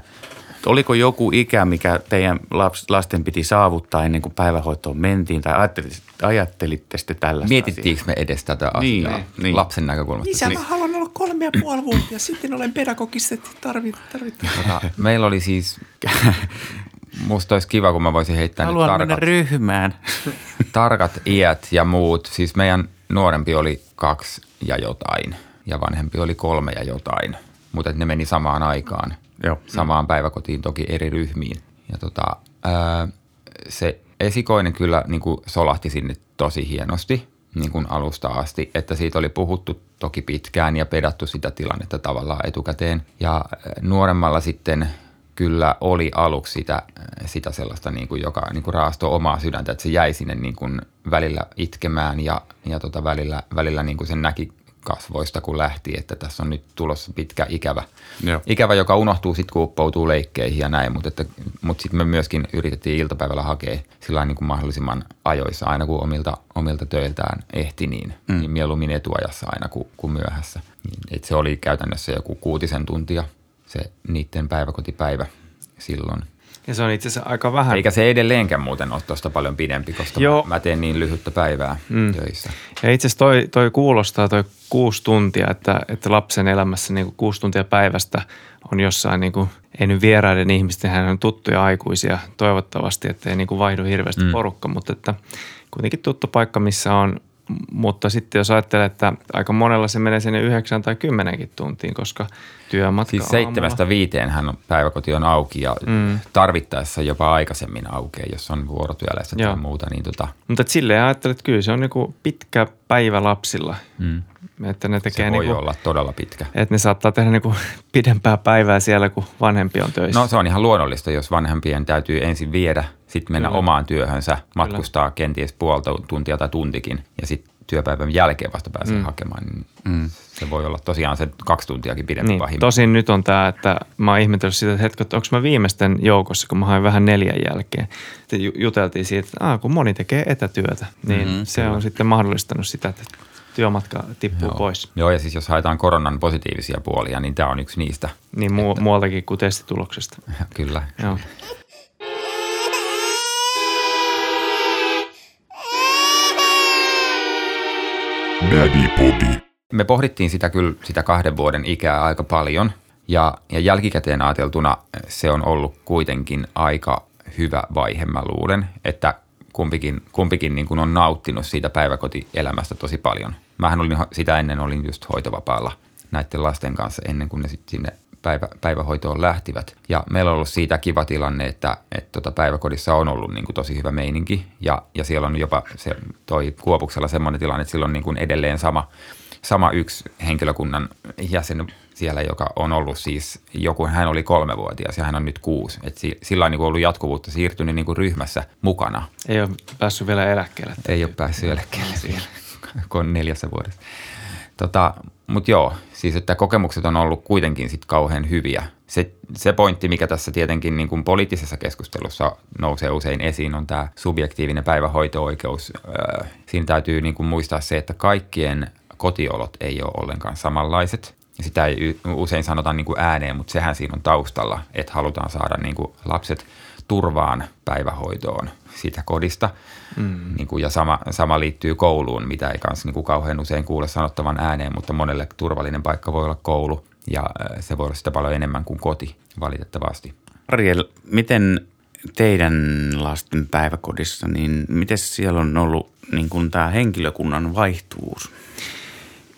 oliko joku ikä, mikä teidän laps, lasten piti saavuttaa ennen kuin päivähoitoon mentiin? Tai ajattelitte, ajattelitte sitten tällaista Mietittiinkö me edes tätä Niin, asiaa niin. lapsen näkökulmasta? Isä, mä haluan olla kolme ja puoli vuotta ja sitten olen pedagogisesti tarvit, tarvittu. Tota, meillä oli siis, musta olisi kiva, kun mä voisin heittää nyt Haluan mennä tarkat, ryhmään. tarkat iät ja muut. Siis meidän nuorempi oli kaksi ja jotain ja vanhempi oli kolme ja jotain. Mutta ne meni samaan aikaan. Joo. Samaan päiväkotiin toki eri ryhmiin. Ja tota, ää, se esikoinen kyllä niin kuin solahti sinne tosi hienosti niin kuin alusta asti, että siitä oli puhuttu toki pitkään ja pedattu sitä tilannetta tavallaan etukäteen. Ja nuoremmalla sitten kyllä oli aluksi sitä, sitä sellaista, niin kuin, joka niin kuin raastoi omaa sydäntä, että se jäi sinne niin kuin välillä itkemään ja, ja tota välillä, välillä niin kuin sen näki kasvoista, kun lähti, että tässä on nyt tulossa pitkä ikävä, Joo. ikävä joka unohtuu sitten, kun uppoutuu leikkeihin ja näin, mutta, että, mutta sitten me myöskin yritettiin iltapäivällä hakea sillä niin kuin mahdollisimman ajoissa, aina kun omilta, omilta töiltään ehti, niin, mm. niin mieluummin etuajassa aina kuin, kuin myöhässä. Niin, et se oli käytännössä joku kuutisen tuntia se niiden päiväkotipäivä silloin. Ja se on itse asiassa aika vähän. Eikä se edelleenkään muuten ole tuosta paljon pidempi, koska Joo. mä, teen niin lyhyttä päivää mm. töissä. Ja itse asiassa toi, toi kuulostaa toi kuusi tuntia, että, että lapsen elämässä niin kuin kuusi tuntia päivästä on jossain, niin kuin, ei nyt vieraiden ihmisten, hän on tuttuja aikuisia toivottavasti, että ei niin kuin vaihdu hirveästi mm. porukka, mutta että kuitenkin tuttu paikka, missä on, mutta sitten jos ajattelee, että aika monella se menee sinne yhdeksän tai kymmenenkin tuntiin, koska työmatka Siis seitsemästä viiteen hän päiväkoti on auki ja mm. tarvittaessa jopa aikaisemmin aukeaa, jos on vuorotyöläistä tai muuta. Niin tota, Mutta et silleen ajattelet, että kyllä se on niinku pitkä päivä lapsilla, mm. että ne se tekee voi niinku, olla todella pitkä. että ne saattaa tehdä niinku (laughs) pidempää päivää siellä, kun vanhempi on töissä. No se on ihan luonnollista, jos vanhempien täytyy ensin viedä, sitten mennä Kyllä. omaan työhönsä, matkustaa kenties puolta tuntia tai tuntikin ja sitten työpäivän jälkeen vasta pääsee mm. hakemaan. Niin mm. Se voi olla tosiaan se kaksi tuntiakin pidempi Niin, pahin. tosin nyt on tämä, että mä oon ihmetellyt sitä, että hetki, että onko mä viimeisten joukossa, kun mä hain vähän neljän jälkeen. Sitten ju- juteltiin siitä, että kun moni tekee etätyötä, niin mm-hmm, se on sitten mahdollistanut sitä, että työmatka tippuu Joo. pois. Joo, ja siis jos haetaan koronan positiivisia puolia, niin tämä on yksi niistä. Niin mu- muualtakin kuin testituloksesta. (laughs) Kyllä. Joo. Daddy. Me pohdittiin sitä kyllä sitä kahden vuoden ikää aika paljon ja, ja jälkikäteen ajateltuna se on ollut kuitenkin aika hyvä vaihe, mä luulen, että kumpikin, kumpikin niin kuin on nauttinut siitä päiväkotielämästä tosi paljon. Mähän olin sitä ennen, olin just hoitovapaalla näiden lasten kanssa ennen kuin ne sitten sinne päivä, päivähoitoon lähtivät. Ja meillä on ollut siitä kiva tilanne, että, että tota päiväkodissa on ollut niin kuin tosi hyvä meininki ja, ja siellä on jopa se, toi Kuopuksella semmoinen tilanne, että sillä on niin kuin edelleen sama, sama yksi henkilökunnan jäsen siellä, joka on ollut siis joku, hän oli kolmevuotias ja hän on nyt kuusi. Et si, sillä on niin kuin ollut jatkuvuutta siirtynyt niin kuin ryhmässä mukana. Ei ole päässyt vielä eläkkeelle. Ei ole päässyt eläkkeelle siellä, kun on neljässä vuodessa. Tota, Mutta joo, siis että kokemukset on ollut kuitenkin sit kauhean hyviä. Se, se pointti, mikä tässä tietenkin niin kuin poliittisessa keskustelussa nousee usein esiin, on tämä subjektiivinen päivähoito-oikeus. Öö, Siinä täytyy niin kuin muistaa se, että kaikkien kotiolot ei ole ollenkaan samanlaiset. Sitä ei usein sanota niin kuin ääneen, mutta sehän siinä on taustalla, että halutaan saada niin kuin lapset turvaan päivähoitoon siitä kodista. Mm. Niin kuin, ja sama, sama liittyy kouluun, mitä ei kanssa niin kuin kauhean usein kuule sanottavan ääneen, mutta monelle turvallinen paikka voi olla koulu ja äh, se voi olla sitä paljon enemmän kuin koti, valitettavasti. Ariel, miten teidän lasten päiväkodissa, niin miten siellä on ollut niin kuin tämä henkilökunnan vaihtuvuus?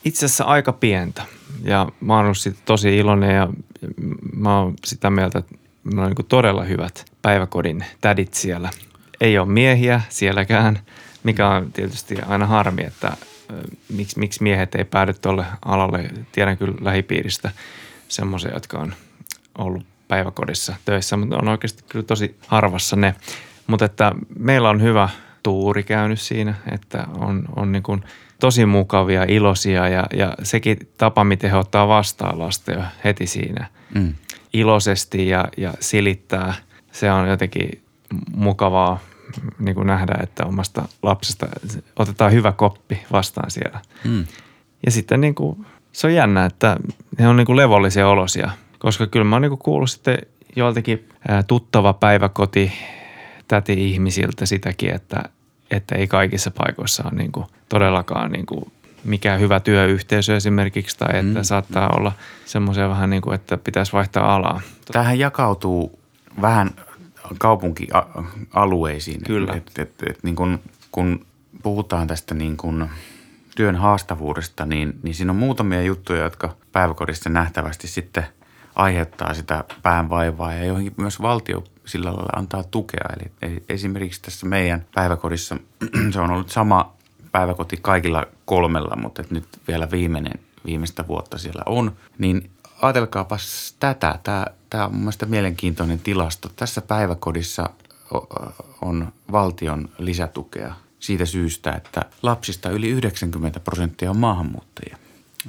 Itse asiassa aika pientä. Ja mä oon ollut siitä tosi iloinen ja mä oon sitä mieltä, että on niin todella hyvät päiväkodin tädit siellä. Ei ole miehiä sielläkään, mikä on tietysti aina harmi, että miksi, miksi miehet ei päädy tuolle alalle. Tiedän kyllä lähipiiristä semmoisia, jotka on ollut päiväkodissa töissä, mutta on oikeasti kyllä tosi harvassa ne. Mutta että meillä on hyvä tuuri käynyt siinä, että on, on niin kuin tosi mukavia, iloisia ja, ja sekin tapa, miten he ottaa vastaan lasta jo heti siinä Mm. Iloisesti ja, ja silittää, se on jotenkin mukavaa niin kuin nähdä, että omasta lapsesta otetaan hyvä koppi vastaan siellä. Mm. Ja sitten niin kuin, se on jännä, että he on niin kuin levollisia olosia, koska kyllä mä oon niin kuin kuullut sitten joiltakin tuttava päiväkoti täti-ihmisiltä sitäkin, että, että ei kaikissa paikoissa ole niin kuin todellakaan niin kuin mikään hyvä työyhteisö esimerkiksi, tai että mm. saattaa olla semmoisia vähän niin kuin, että pitäisi vaihtaa alaa. Tämähän jakautuu vähän kaupunkialueisiin. Kyllä. Et, et, et, niin kun, kun puhutaan tästä niin kun työn haastavuudesta, niin, niin siinä on muutamia juttuja, jotka päiväkodissa nähtävästi sitten aiheuttaa sitä päänvaivaa ja joihin myös valtio sillä lailla antaa tukea. Eli, eli esimerkiksi tässä meidän päiväkodissa (clears throat) se on ollut sama päiväkoti kaikilla kolmella, mutta et nyt vielä viimeinen, viimeistä vuotta siellä on. Niin ajatelkaapas tätä. Tämä, tämä on mun mielestä mielenkiintoinen tilasto. Tässä päiväkodissa on valtion lisätukea siitä syystä, että lapsista yli 90 prosenttia on maahanmuuttajia.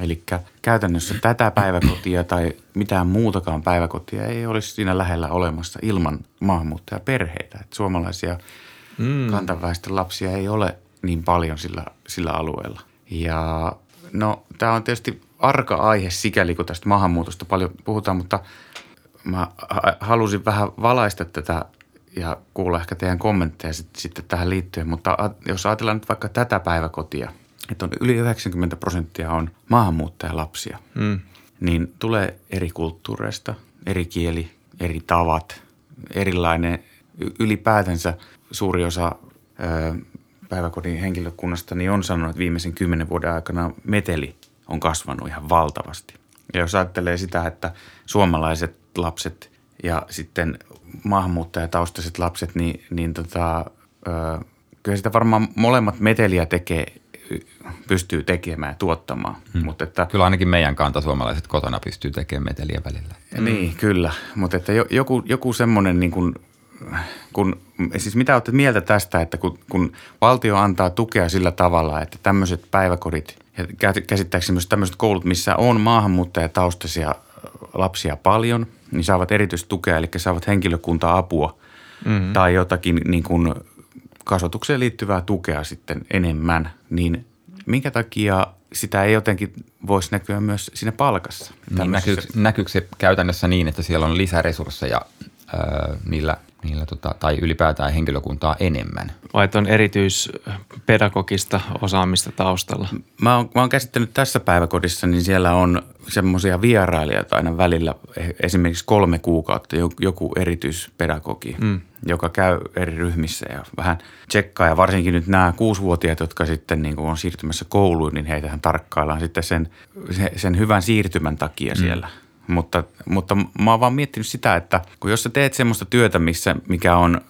Eli käytännössä tätä päiväkotia tai mitään muutakaan päiväkotia ei olisi siinä lähellä olemassa ilman maahanmuuttajaperheitä. Että suomalaisia mm. kantaväestön lapsia ei ole niin paljon sillä, sillä alueella. Ja no tämä on tietysti arka aihe sikäli, kun tästä maahanmuutosta paljon puhutaan, mutta mä ha- halusin vähän valaista tätä ja kuulla ehkä teidän kommentteja sit, sitten tähän liittyen. Mutta jos ajatellaan nyt vaikka tätä päiväkotia, että on yli 90 prosenttia on maahanmuuttajalapsia, Mm. niin tulee eri kulttuureista, eri kieli, eri tavat, erilainen. Ylipäätänsä suuri osa ö, päiväkodin henkilökunnasta niin on sanonut, että viimeisen kymmenen vuoden aikana meteli on kasvanut ihan valtavasti. Ja jos ajattelee sitä, että suomalaiset lapset ja sitten maahanmuuttajataustaiset lapset, niin, niin tota, ö, kyllä sitä varmaan molemmat meteliä tekee, pystyy tekemään ja tuottamaan. Hmm. Mutta että, Kyllä ainakin meidän kantasuomalaiset kotona pystyy tekemään meteliä välillä. Niin, kyllä. Mutta että jo- joku, joku semmoinen, niin kuin, kun, siis mitä olette mieltä tästä, että kun, kun valtio antaa tukea sillä tavalla, että tämmöiset päiväkodit ja kä- käsittääkseni myös tämmöiset koulut, missä on maahanmuuttajataustaisia lapsia paljon, niin saavat erityistukea, eli saavat henkilökunta-apua mm-hmm. tai jotakin niin kuin kasvatukseen liittyvää tukea sitten enemmän, niin minkä takia sitä ei jotenkin voisi näkyä myös siinä palkassa? Niin näkyykö, näkyykö se käytännössä niin, että siellä on lisäresursseja niillä, niillä tota, tai ylipäätään henkilökuntaa enemmän? Vai on erityispedagogista osaamista taustalla? Mä oon, mä oon käsittänyt tässä päiväkodissa, niin siellä on semmoisia vierailijoita aina välillä, e- esimerkiksi kolme kuukautta, joku, erityispedagogi, mm. joka käy eri ryhmissä ja vähän tsekkaa. Ja varsinkin nyt nämä kuusivuotiaat, jotka sitten niin on siirtymässä kouluun, niin heitähän tarkkaillaan sitten sen, sen, sen hyvän siirtymän takia mm. siellä. Mutta, mutta mä oon vaan miettinyt sitä, että kun jos sä teet semmoista työtä, missä, mikä on,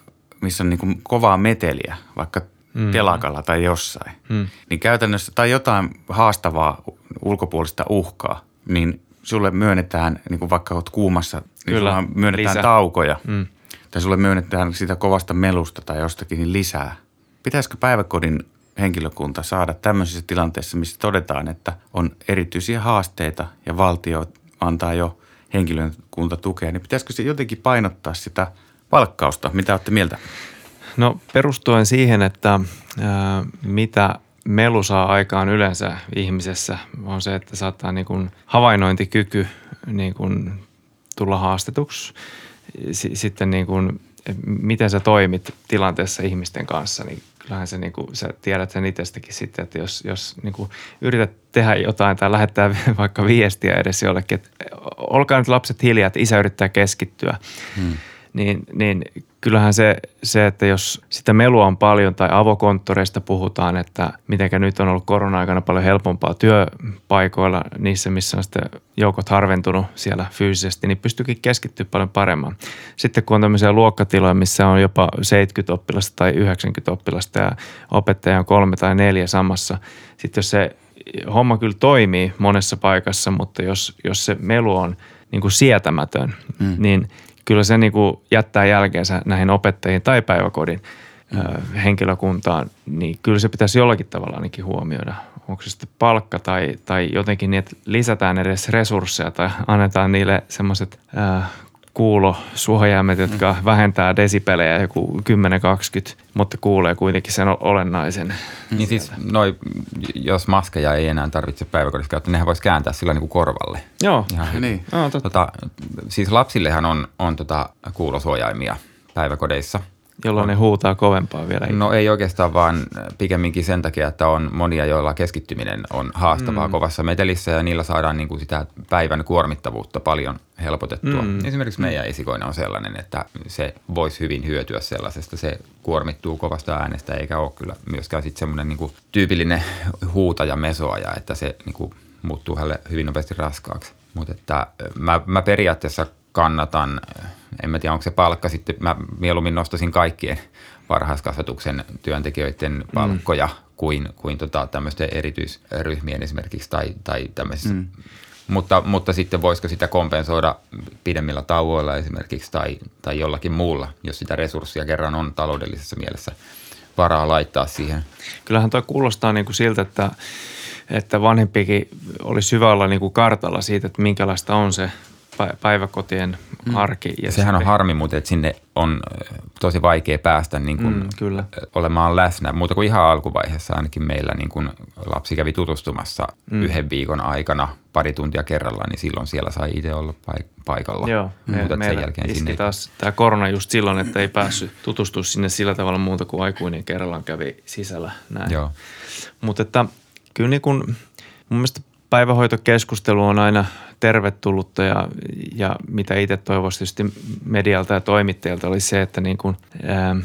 missä on niin kuin kovaa meteliä, vaikka mm. telakalla tai jossain, mm. niin käytännössä tai jotain haastavaa ulkopuolista uhkaa, niin sulle myönnetään, niin kuin vaikka oot kuumassa, niin Kyllä, sulle myönnetään lisä. taukoja. Mm. Tai sulle myönnetään sitä kovasta melusta tai jostakin niin lisää. Pitäisikö päiväkodin henkilökunta saada tämmöisessä tilanteessa, missä todetaan, että on erityisiä haasteita ja valtio antaa jo henkilökuntatukea, niin pitäisikö se jotenkin painottaa sitä palkkausta? Mitä olette mieltä? No perustuen siihen, että ää, mitä melu saa aikaan yleensä ihmisessä, on se, että saattaa niin kuin havainnointikyky niin kuin tulla haastetuksi. S- sitten niin kuin, miten sä toimit tilanteessa ihmisten kanssa, niin kyllähän se niin kuin, sä tiedät sen itsestäkin sitten, että jos, jos niin kuin yrität tehdä jotain tai lähettää (laughs) vaikka viestiä edes jollekin, että olkaa nyt lapset hiljaa, että isä yrittää keskittyä, hmm. Niin, niin kyllähän se, se, että jos sitä melua on paljon tai avokonttoreista puhutaan, että mitenkä nyt on ollut korona-aikana paljon helpompaa työpaikoilla, niissä missä on sitten joukot harventunut siellä fyysisesti, niin pystyykin keskittyä paljon paremmin. Sitten kun on tämmöisiä luokkatiloja, missä on jopa 70 oppilasta tai 90 oppilasta ja opettaja on kolme tai neljä samassa, sitten jos se homma kyllä toimii monessa paikassa, mutta jos, jos se melu on niin kuin sietämätön, mm. niin kyllä se niin kuin jättää jälkeensä näihin opettajiin tai päiväkodin mm. henkilökuntaan, niin kyllä se pitäisi jollakin tavalla ainakin huomioida. Onko se sitten palkka tai, tai jotenkin niin, että lisätään edes resursseja tai annetaan niille semmoiset kuulosuojaimet, jotka mm. vähentää desibelejä joku 10-20, mutta kuulee kuitenkin sen olennaisen. Niin siis noi, jos maskeja ei enää tarvitse päiväkodissa käyttää, nehän voisi kääntää sillä niin kuin korvalle. Joo, Ihan. Niin. no, totta. Tota, siis lapsillehan on, on tota kuulosuojaimia päiväkodeissa. Jolloin ne huutaa kovempaa vielä. No ei oikeastaan, vaan pikemminkin sen takia, että on monia, joilla keskittyminen on haastavaa mm. kovassa metelissä ja niillä saadaan niin kuin sitä päivän kuormittavuutta paljon helpotettua. Mm. Esimerkiksi meidän esikoinen on sellainen, että se voisi hyvin hyötyä sellaisesta. Se kuormittuu kovasta äänestä eikä ole kyllä myöskään sitten semmoinen niin kuin tyypillinen huutaja mesoaja, että se niin kuin muuttuu hänelle hyvin nopeasti raskaaksi. Mutta että mä, mä periaatteessa kannatan, en mä tiedä onko se palkka sitten, mä mieluummin nostaisin kaikkien varhaiskasvatuksen työntekijöiden palkkoja mm. kuin, kuin tota tämmöisten erityisryhmien esimerkiksi tai, tai tämmöisissä. Mm. Mutta, mutta sitten voisiko sitä kompensoida pidemmillä tauoilla esimerkiksi tai, tai jollakin muulla, jos sitä resurssia kerran on taloudellisessa mielessä varaa laittaa siihen. Kyllähän tuo kuulostaa niin kuin siltä, että, että vanhempikin olisi hyvä olla niin kuin kartalla siitä, että minkälaista on se pä- päiväkotien arki. Ja Sehän on sitten- harmi, mutta että sinne on tosi vaikea päästä niin kuin, Mm, kyllä. olemaan läsnä. Muuta kuin ihan alkuvaiheessa ainakin meillä niin kuin lapsi kävi tutustumassa mm. yhden viikon aikana pari tuntia kerrallaan, niin silloin siellä sai itse olla paik- paikalla. Joo, me, mutta että sen meillä jälkeen iski sinne taas tämä korona just silloin, että ei päässyt tutustua sinne sillä tavalla muuta kuin aikuinen kerrallaan kävi sisällä näin. Joo. Mutta että kyllä niin kun, mun mielestä päivähoitokeskustelu on aina tervetullutta ja, ja mitä itse toivoisin tietysti medialta ja toimittajilta oli se, että niin kun, ää,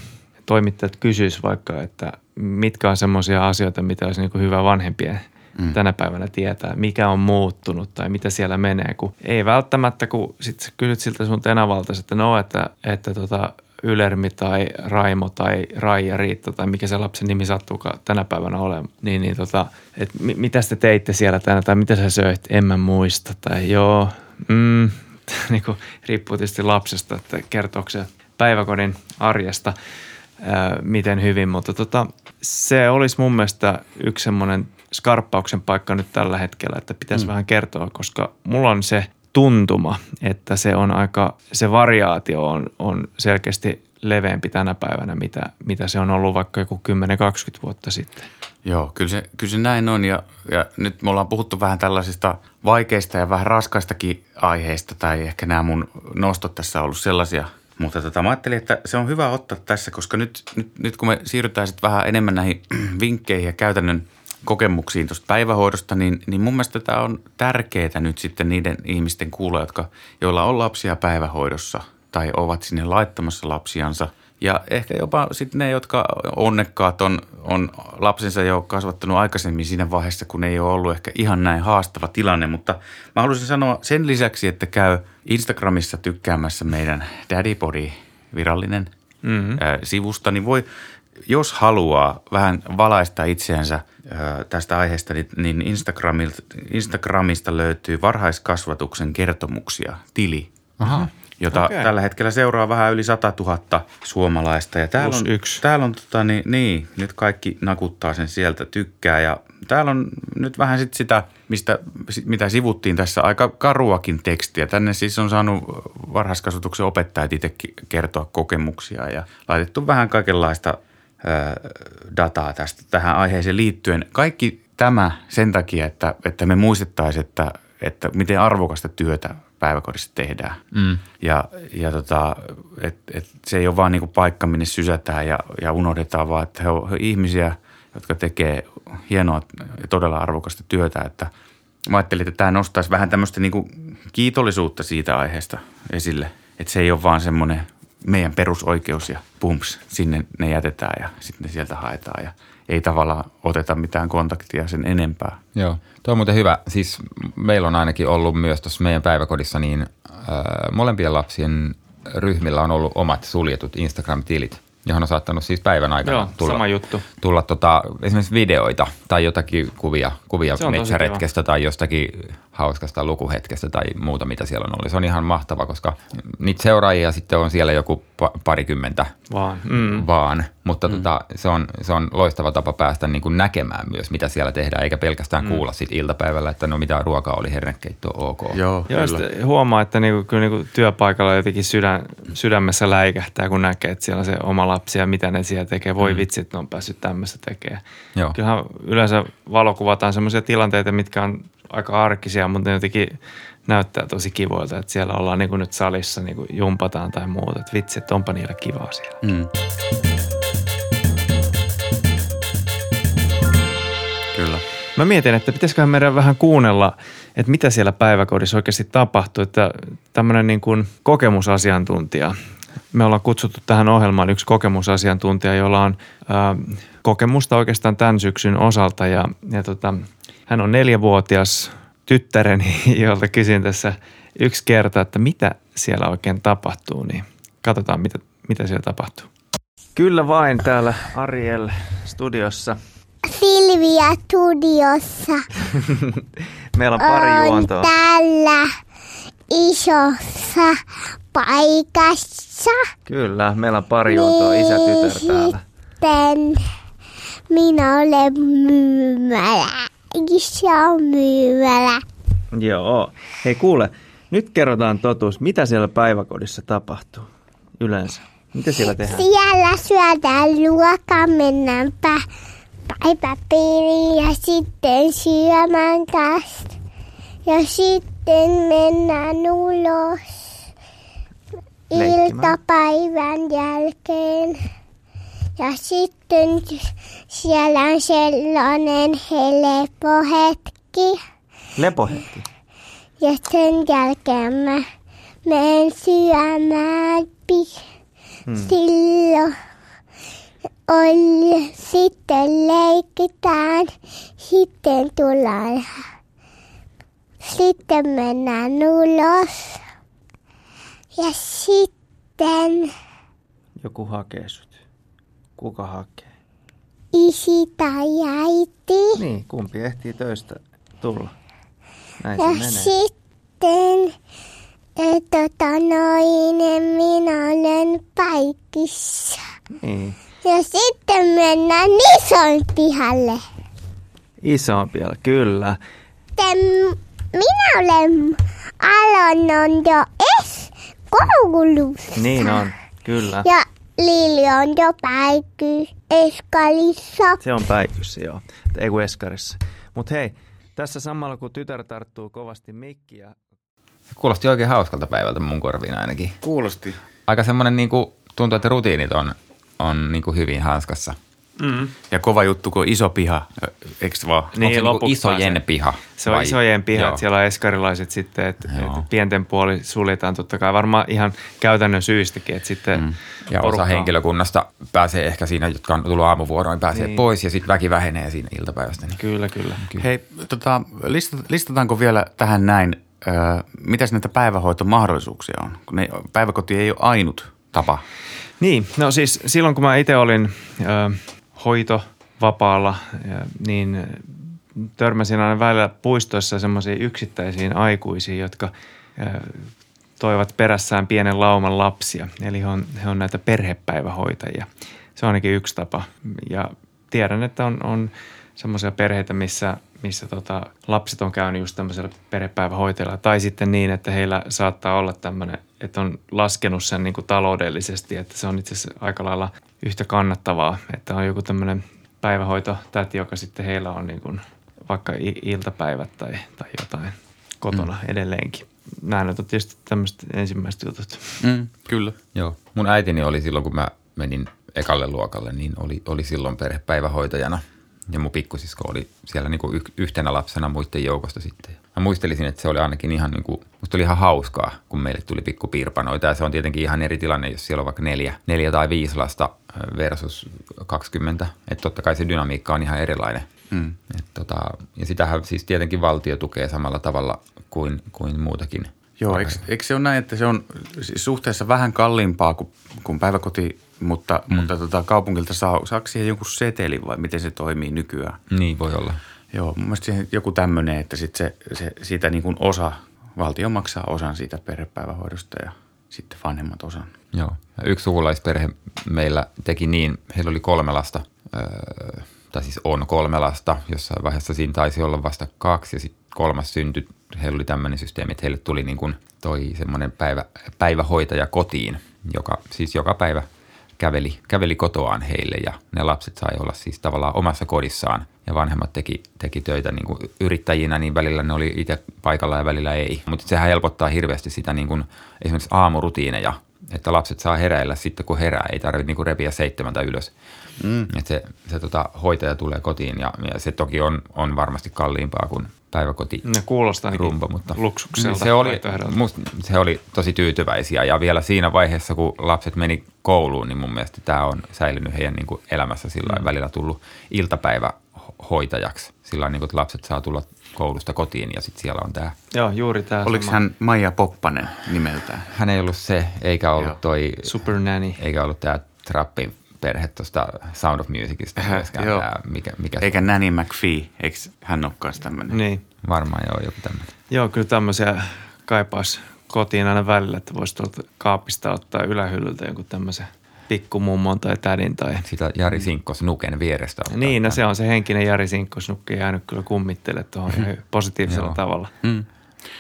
toimittajat kysyis vaikka, että mitkä on semmoisia asioita, mitä olisi niin kuin hyvä vanhempien mm. tänä päivänä tietää, mikä on muuttunut tai mitä siellä menee, kun ei välttämättä, kun sit sä kysyt siltä sun tenavalta, että no, että, että tota, Ylermi tai Raimo tai Raija Riitta tai mikä se lapsen nimi sattuukaan tänä päivänä olemaan, niin, niin tota, että mi- mitä te teitte siellä tänä tai mitä sä söit, en mä muista tai joo, mm, (laughs) niin kuin, riippuu tietysti lapsesta, että kertooko se päiväkodin arjesta ää, miten hyvin, mutta tota, se olisi mun mielestä yksi semmoinen skarppauksen paikka nyt tällä hetkellä, että pitäisi mm. vähän kertoa, koska mulla on se tuntuma, että se on aika, se variaatio on, on selkeästi leveämpi tänä päivänä, mitä, mitä se on ollut vaikka joku 10-20 vuotta sitten. Joo, kyllä se, kyllä se näin on ja, ja nyt me ollaan puhuttu vähän tällaisista vaikeista ja vähän raskaistakin aiheista tai ehkä nämä mun nostot tässä on ollut sellaisia. Mutta tota, mä ajattelin, että se on hyvä ottaa tässä, koska nyt, nyt, nyt kun me siirrytään sitten vähän enemmän näihin (clears throat) vinkkeihin ja käytännön kokemuksiin tuosta päivähoidosta, niin, niin mun mielestä tämä on tärkeää nyt sitten niiden ihmisten kuulla, jotka, joilla on lapsia päivähoidossa tai ovat sinne laittamassa lapsiansa. Ja ehkä jopa sitten ne, jotka onnekkaat on, on lapsensa jo kasvattanut aikaisemmin siinä vaiheessa, kun ei ole ollut ehkä ihan näin haastava tilanne. Mutta mä haluaisin sanoa sen lisäksi, että käy Instagramissa tykkäämässä meidän Daddypodi virallinen mm-hmm. ää, sivusta, niin voi, jos haluaa vähän valaista itseänsä tästä aiheesta, niin, niin Instagramista löytyy varhaiskasvatuksen kertomuksia, tili. Aha. Jota okay. tällä hetkellä seuraa vähän yli 100 000 suomalaista. Ja täällä Plus on, yksi. Täällä on tota, niin, niin, nyt kaikki nakuttaa sen sieltä, tykkää. Ja täällä on nyt vähän sit sitä, mistä, mitä sivuttiin tässä, aika karuakin tekstiä. Tänne siis on saanut varhaiskasvatuksen opettajat itsekin kertoa kokemuksia ja laitettu vähän kaikenlaista dataa tästä tähän aiheeseen liittyen. Kaikki tämä sen takia, että, että me muistettaisiin, että, että miten arvokasta työtä päiväkodissa tehdään. Mm. Ja, ja tota, et, et se ei ole vaan niinku paikka, minne sysätään ja, ja unohdetaan, vaan että he ovat ihmisiä, jotka tekee hienoa ja todella arvokasta työtä. Että mä ajattelin, että tämä nostaisi vähän tämmöistä niinku kiitollisuutta siitä aiheesta esille. Että se ei ole vaan semmoinen meidän perusoikeus ja pumps, sinne ne jätetään ja sitten ne sieltä haetaan ja ei tavallaan oteta mitään kontaktia sen enempää. Joo, tuo on muuten hyvä. Siis meillä on ainakin ollut myös tuossa meidän päiväkodissa, niin äh, molempien lapsien ryhmillä on ollut omat suljetut Instagram-tilit, johon on saattanut siis päivän aikana Joo, tulla, sama juttu. tulla tota, esimerkiksi videoita tai jotakin kuvia, kuvia metsäretkestä tai jostakin hauskasta lukuhetkestä tai muuta, mitä siellä on ollut. Se on ihan mahtava, koska niitä seuraajia sitten on siellä joku parikymmentä Vaan. Mm. vaan, mutta mm. tota, se, on, se on loistava tapa päästä niin kuin näkemään myös, mitä siellä tehdään, eikä pelkästään mm. kuulla sit iltapäivällä, että no mitä ruokaa oli, hernekeitto, ok. Joo, Joo, huomaa, että niinku, kyllä niinku työpaikalla jotenkin sydän, sydämessä läikähtää, kun näkee, että siellä on se oma lapsi ja mitä ne siellä tekee. Voi mm. vitsi, että ne on päässyt tämmöistä tekemään. Joo. Kyllähän yleensä valokuvataan semmoisia tilanteita, mitkä on aika arkisia, mutta ne jotenkin näyttää tosi kivoilta, että siellä ollaan niin kuin nyt salissa niin kuin jumpataan tai muuta. Että vitsi, että onpa niillä kivaa siellä. Mm. Kyllä. Mä mietin, että pitäisiköhän meidän vähän kuunnella, että mitä siellä päiväkodissa oikeasti tapahtuu. Että tämmöinen niin kuin kokemusasiantuntija. Me ollaan kutsuttu tähän ohjelmaan yksi kokemusasiantuntija, jolla on ää, kokemusta oikeastaan tämän syksyn osalta. Ja, ja tota, hän on neljävuotias tyttäreni, (laughs) jolta kysyin tässä yksi kerta, että mitä siellä oikein tapahtuu. Niin katsotaan, mitä, mitä siellä tapahtuu. Kyllä vain täällä Ariel studiossa. Silvia studiossa (laughs) Meillä on pari on juontoa. tällä isossa paikassa. Kyllä, meillä on pari juontoa isä tytär täällä. Sitten minä olen myymälä. Iso myymälä. Joo. Hei kuule, nyt kerrotaan totuus. Mitä siellä päiväkodissa tapahtuu yleensä? Mitä siellä tehdään? Siellä syödään ruokaa, mennään pä- päiväpiiriin ja sitten syömään kanssa. Ja sitten mennään ulos Leikkimään. iltapäivän jälkeen. Ja sitten siellä on sellainen helppo hetki. Lepohetki. Ja sen jälkeen mä menen syömään hmm. silloin. Oli, sitten leikitään, sitten tullaan. Sitten mennään ulos. Ja sitten Joku hakee sut. Kuka hakee? isi tai äiti. Niin, kumpi ehtii töistä tulla. Näin Ja sitten, eh, tota noin, minä olen paikissa. Niin. Ja sitten mennään ison pihalle. Isompia, kyllä. Sitten minä olen aloinut jo es koulussa. Niin on, kyllä. Ja Lili on jo päikky eskalissa. Se on päikyssä, joo. Ei kun eskarissa. Mutta hei, tässä samalla kun tytär tarttuu kovasti mikkiä. Kuulosti oikein hauskalta päivältä mun korviin ainakin. Kuulosti. Aika semmoinen niin kuin, tuntuu, että rutiinit on, on niin kuin hyvin hanskassa. Mm. Ja kova juttu, kun on iso piha, eikö vaan? Onko se niin lopuksi isojen pääsee. piha? Se on vai? isojen pihat, Joo. siellä on eskarilaiset sitten, että Joo. et pienten puoli suljetaan totta kai varmaan ihan käytännön syystäkin, että sitten Mm. Ja porukka osa henkilökunnasta pääsee ehkä siinä, jotka on tullut aamuvuoroon, pääsee Niin. pois ja sitten väki vähenee siinä iltapäivästä. Niin. Kyllä, kyllä. Hei, tota, listat, listataanko vielä tähän näin, ö, mitäs näitä päivähoitomahdollisuuksia on? Kun ne, päiväkoti ei ole ainut tapa. Niin, no siis silloin kun mä itse olin ö, hoitovapaalla, ö, niin törmäsin aina välillä puistoissa semmoisiin yksittäisiin aikuisiin, jotka toivat perässään pienen lauman lapsia. Eli he on, he on näitä perhepäivähoitajia. Se on ainakin yksi tapa. Ja tiedän, että on, on semmoisia perheitä, missä, missä tota, lapset on käynyt just tämmöisellä perhepäivähoitajalla. Tai sitten niin, että heillä saattaa olla tämmöinen, että on laskenut sen niin kuin taloudellisesti, että se on itse asiassa aika lailla yhtä kannattavaa, että on joku tämmöinen päivähoitotäti, joka sitten heillä on niin kuin vaikka iltapäivät tai, tai jotain kotona mm. edelleenkin. Nämä nyt on tietysti tämmöiset ensimmäiset jutut. Mm, kyllä. Joo. Mun äitini oli silloin, kun mä menin ekalle luokalle, niin oli, oli silloin perhepäivähoitajana. Ja mun pikkusisko oli siellä niinku yh- yhtenä lapsena muiden joukosta sitten. Mä muistelisin, että se oli ainakin ihan niinku, musta oli ihan hauskaa, kun meille tuli pikku piirpanoita. Ja se on tietenkin ihan eri tilanne, jos siellä on vaikka neljä, neljä tai viisi lasta versus 20. Että totta kai se dynamiikka on ihan erilainen. Mm. Et tota, ja sitähän siis tietenkin valtio tukee samalla tavalla kuin, kuin muutakin. Joo, eikö, eikö se ole näin, että se on siis suhteessa vähän kalliimpaa kuin, kuin päiväkoti, mutta, mm. mutta tota, kaupungilta saa, saako siihen jonkun setelin vai miten se toimii nykyään? Niin voi olla. Joo, mun mielestä joku tämmöinen, että sit se, se, siitä niin kuin osa, valtio maksaa osan siitä perhepäivähoidosta ja sitten vanhemmat osan. Joo. Yksi sukulaisperhe meillä teki niin, heillä oli kolme lasta, öö, tai siis on kolme lasta, jossain vaiheessa siinä taisi olla vasta kaksi ja sitten kolmas syntyi. Heillä oli tämmöinen systeemi, että heille tuli niin kuin toi semmoinen päivä, päivähoitaja kotiin, joka siis joka päivä käveli, käveli kotoaan heille ja ne lapset sai olla siis tavallaan omassa kodissaan ja vanhemmat teki, teki töitä niin kuin yrittäjinä, niin välillä ne oli itse paikalla ja välillä ei. Mutta sehän helpottaa hirveästi sitä niin kuin esimerkiksi aamurutiineja, että lapset saa heräillä sitten kun herää, ei tarvitse niin kuin repiä seitsemältä ylös. Mm. Että se, se tota, hoitaja tulee kotiin ja, ja se toki on, on varmasti kalliimpaa kuin päiväkoti Ne kuulostaa rumba, mutta luksukselta. se oli, musta, se oli tosi tyytyväisiä ja vielä siinä vaiheessa, kun lapset meni kouluun, niin mun mielestä tämä on säilynyt heidän niin kuin elämässä sillä mm. välillä tullut iltapäivähoitajaksi. Sillä lailla, niin kuin, että lapset saa tulla koulusta kotiin ja sitten siellä on tämä. Joo, juuri tämä Oliko sama. hän Maija Poppanen nimeltään? Hän ei ollut se, eikä ollut Joo. toi, Super Nanny. eikä ollut tämä Trappin perhe tuosta Sound of Musicista Äh, joo. Tää, mikä, mikä Eikä Nanny McPhee, eikö hän ole kanssa tämmöinen? Niin. Varmaan joo, joku tämmöinen. Joo, kyllä tämmöisiä kaipaisi kotiin aina välillä, että voisi tuolta kaapista ottaa ylähyllyltä jonkun tämmöisen pikkumummon tai tädin tai... Sitä Jari Sinkkos Nuken vierestä. ottaa Niin, no se on se henkinen Jari Sinkkosnukki jäänyt kyllä kummittele tuohon (laughs) positiivisella tavalla. Mm.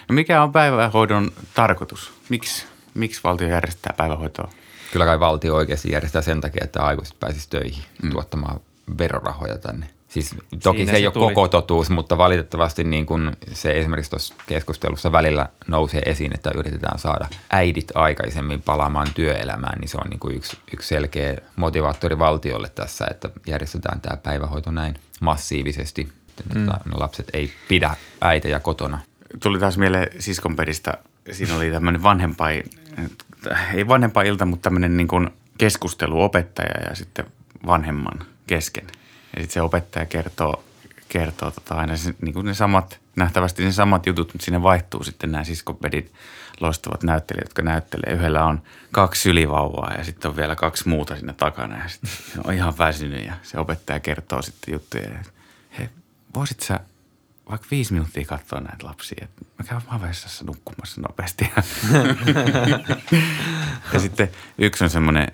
No mikä on päivähoidon tarkoitus? Miksi, miksi valtio järjestää päivähoitoa? Kyllä kai valtio oikeasti järjestää sen takia, että aikuiset pääsisi töihin mm. tuottamaan verorahoja tänne. Siis toki Siinä se ei se ole tuli. koko totuus, mutta valitettavasti niin kuin se esimerkiksi tuossa keskustelussa välillä nousee esiin, että yritetään saada äidit aikaisemmin palaamaan työelämään, niin se on niin kuin yksi, yksi selkeä motivaattori valtiolle tässä, että järjestetään tämä päivähoito näin massiivisesti. Mm. Ne lapset ei pidä äitejä kotona. Tuli taas mieleen siskonperistä. Siinä oli tämmöinen vanhempai, ei vanhempailta, mutta tämmöinen niin kuin keskustelu opettaja ja sitten vanhemman kesken. Ja sitten se opettaja kertoo, kertoo tota aina se, niin kuin ne samat, nähtävästi ne samat jutut, mutta sinne vaihtuu sitten nämä siskonpedin loistavat näyttelijät, jotka näyttelee. Yhdellä on kaksi sylivauvaa ja sitten on vielä kaksi muuta sinne takana ja sitten on ihan väsynyt ja se opettaja kertoo sitten juttuja. Ja, Hei, voisit sä vaikka viisi minuuttia katsoa näitä lapsia, että mä käyn vaan vessassa nukkumassa nopeasti. (laughs) ja sitten yksi on semmoinen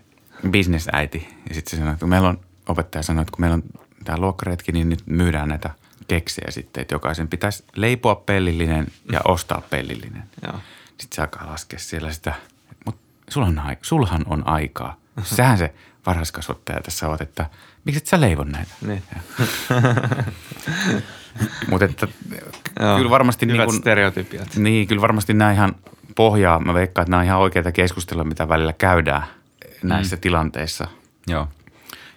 bisnesäiti ja sitten se sanoo, että kun meillä on, opettaja sanoi, että kun meillä on tämä luokkaretki, niin nyt myydään näitä keksejä sitten, että jokaisen pitäisi leipoa pellillinen ja ostaa pellillinen. Joo. Sitten se alkaa laskea siellä sitä, mutta sulhan, on sulhan on aikaa. Sähän se varhaiskasvattaja tässä oot, että miksi et sä leivon näitä? Niin. (laughs) (laughs) Mutta että kyllä varmasti Hyvät niin kuin, stereotypiat. niin, kyllä varmasti nämä ihan pohjaa. Mä veikkaan, että nämä on ihan oikeita keskusteluja, mitä välillä käydään näissä mm. tilanteissa. Joo.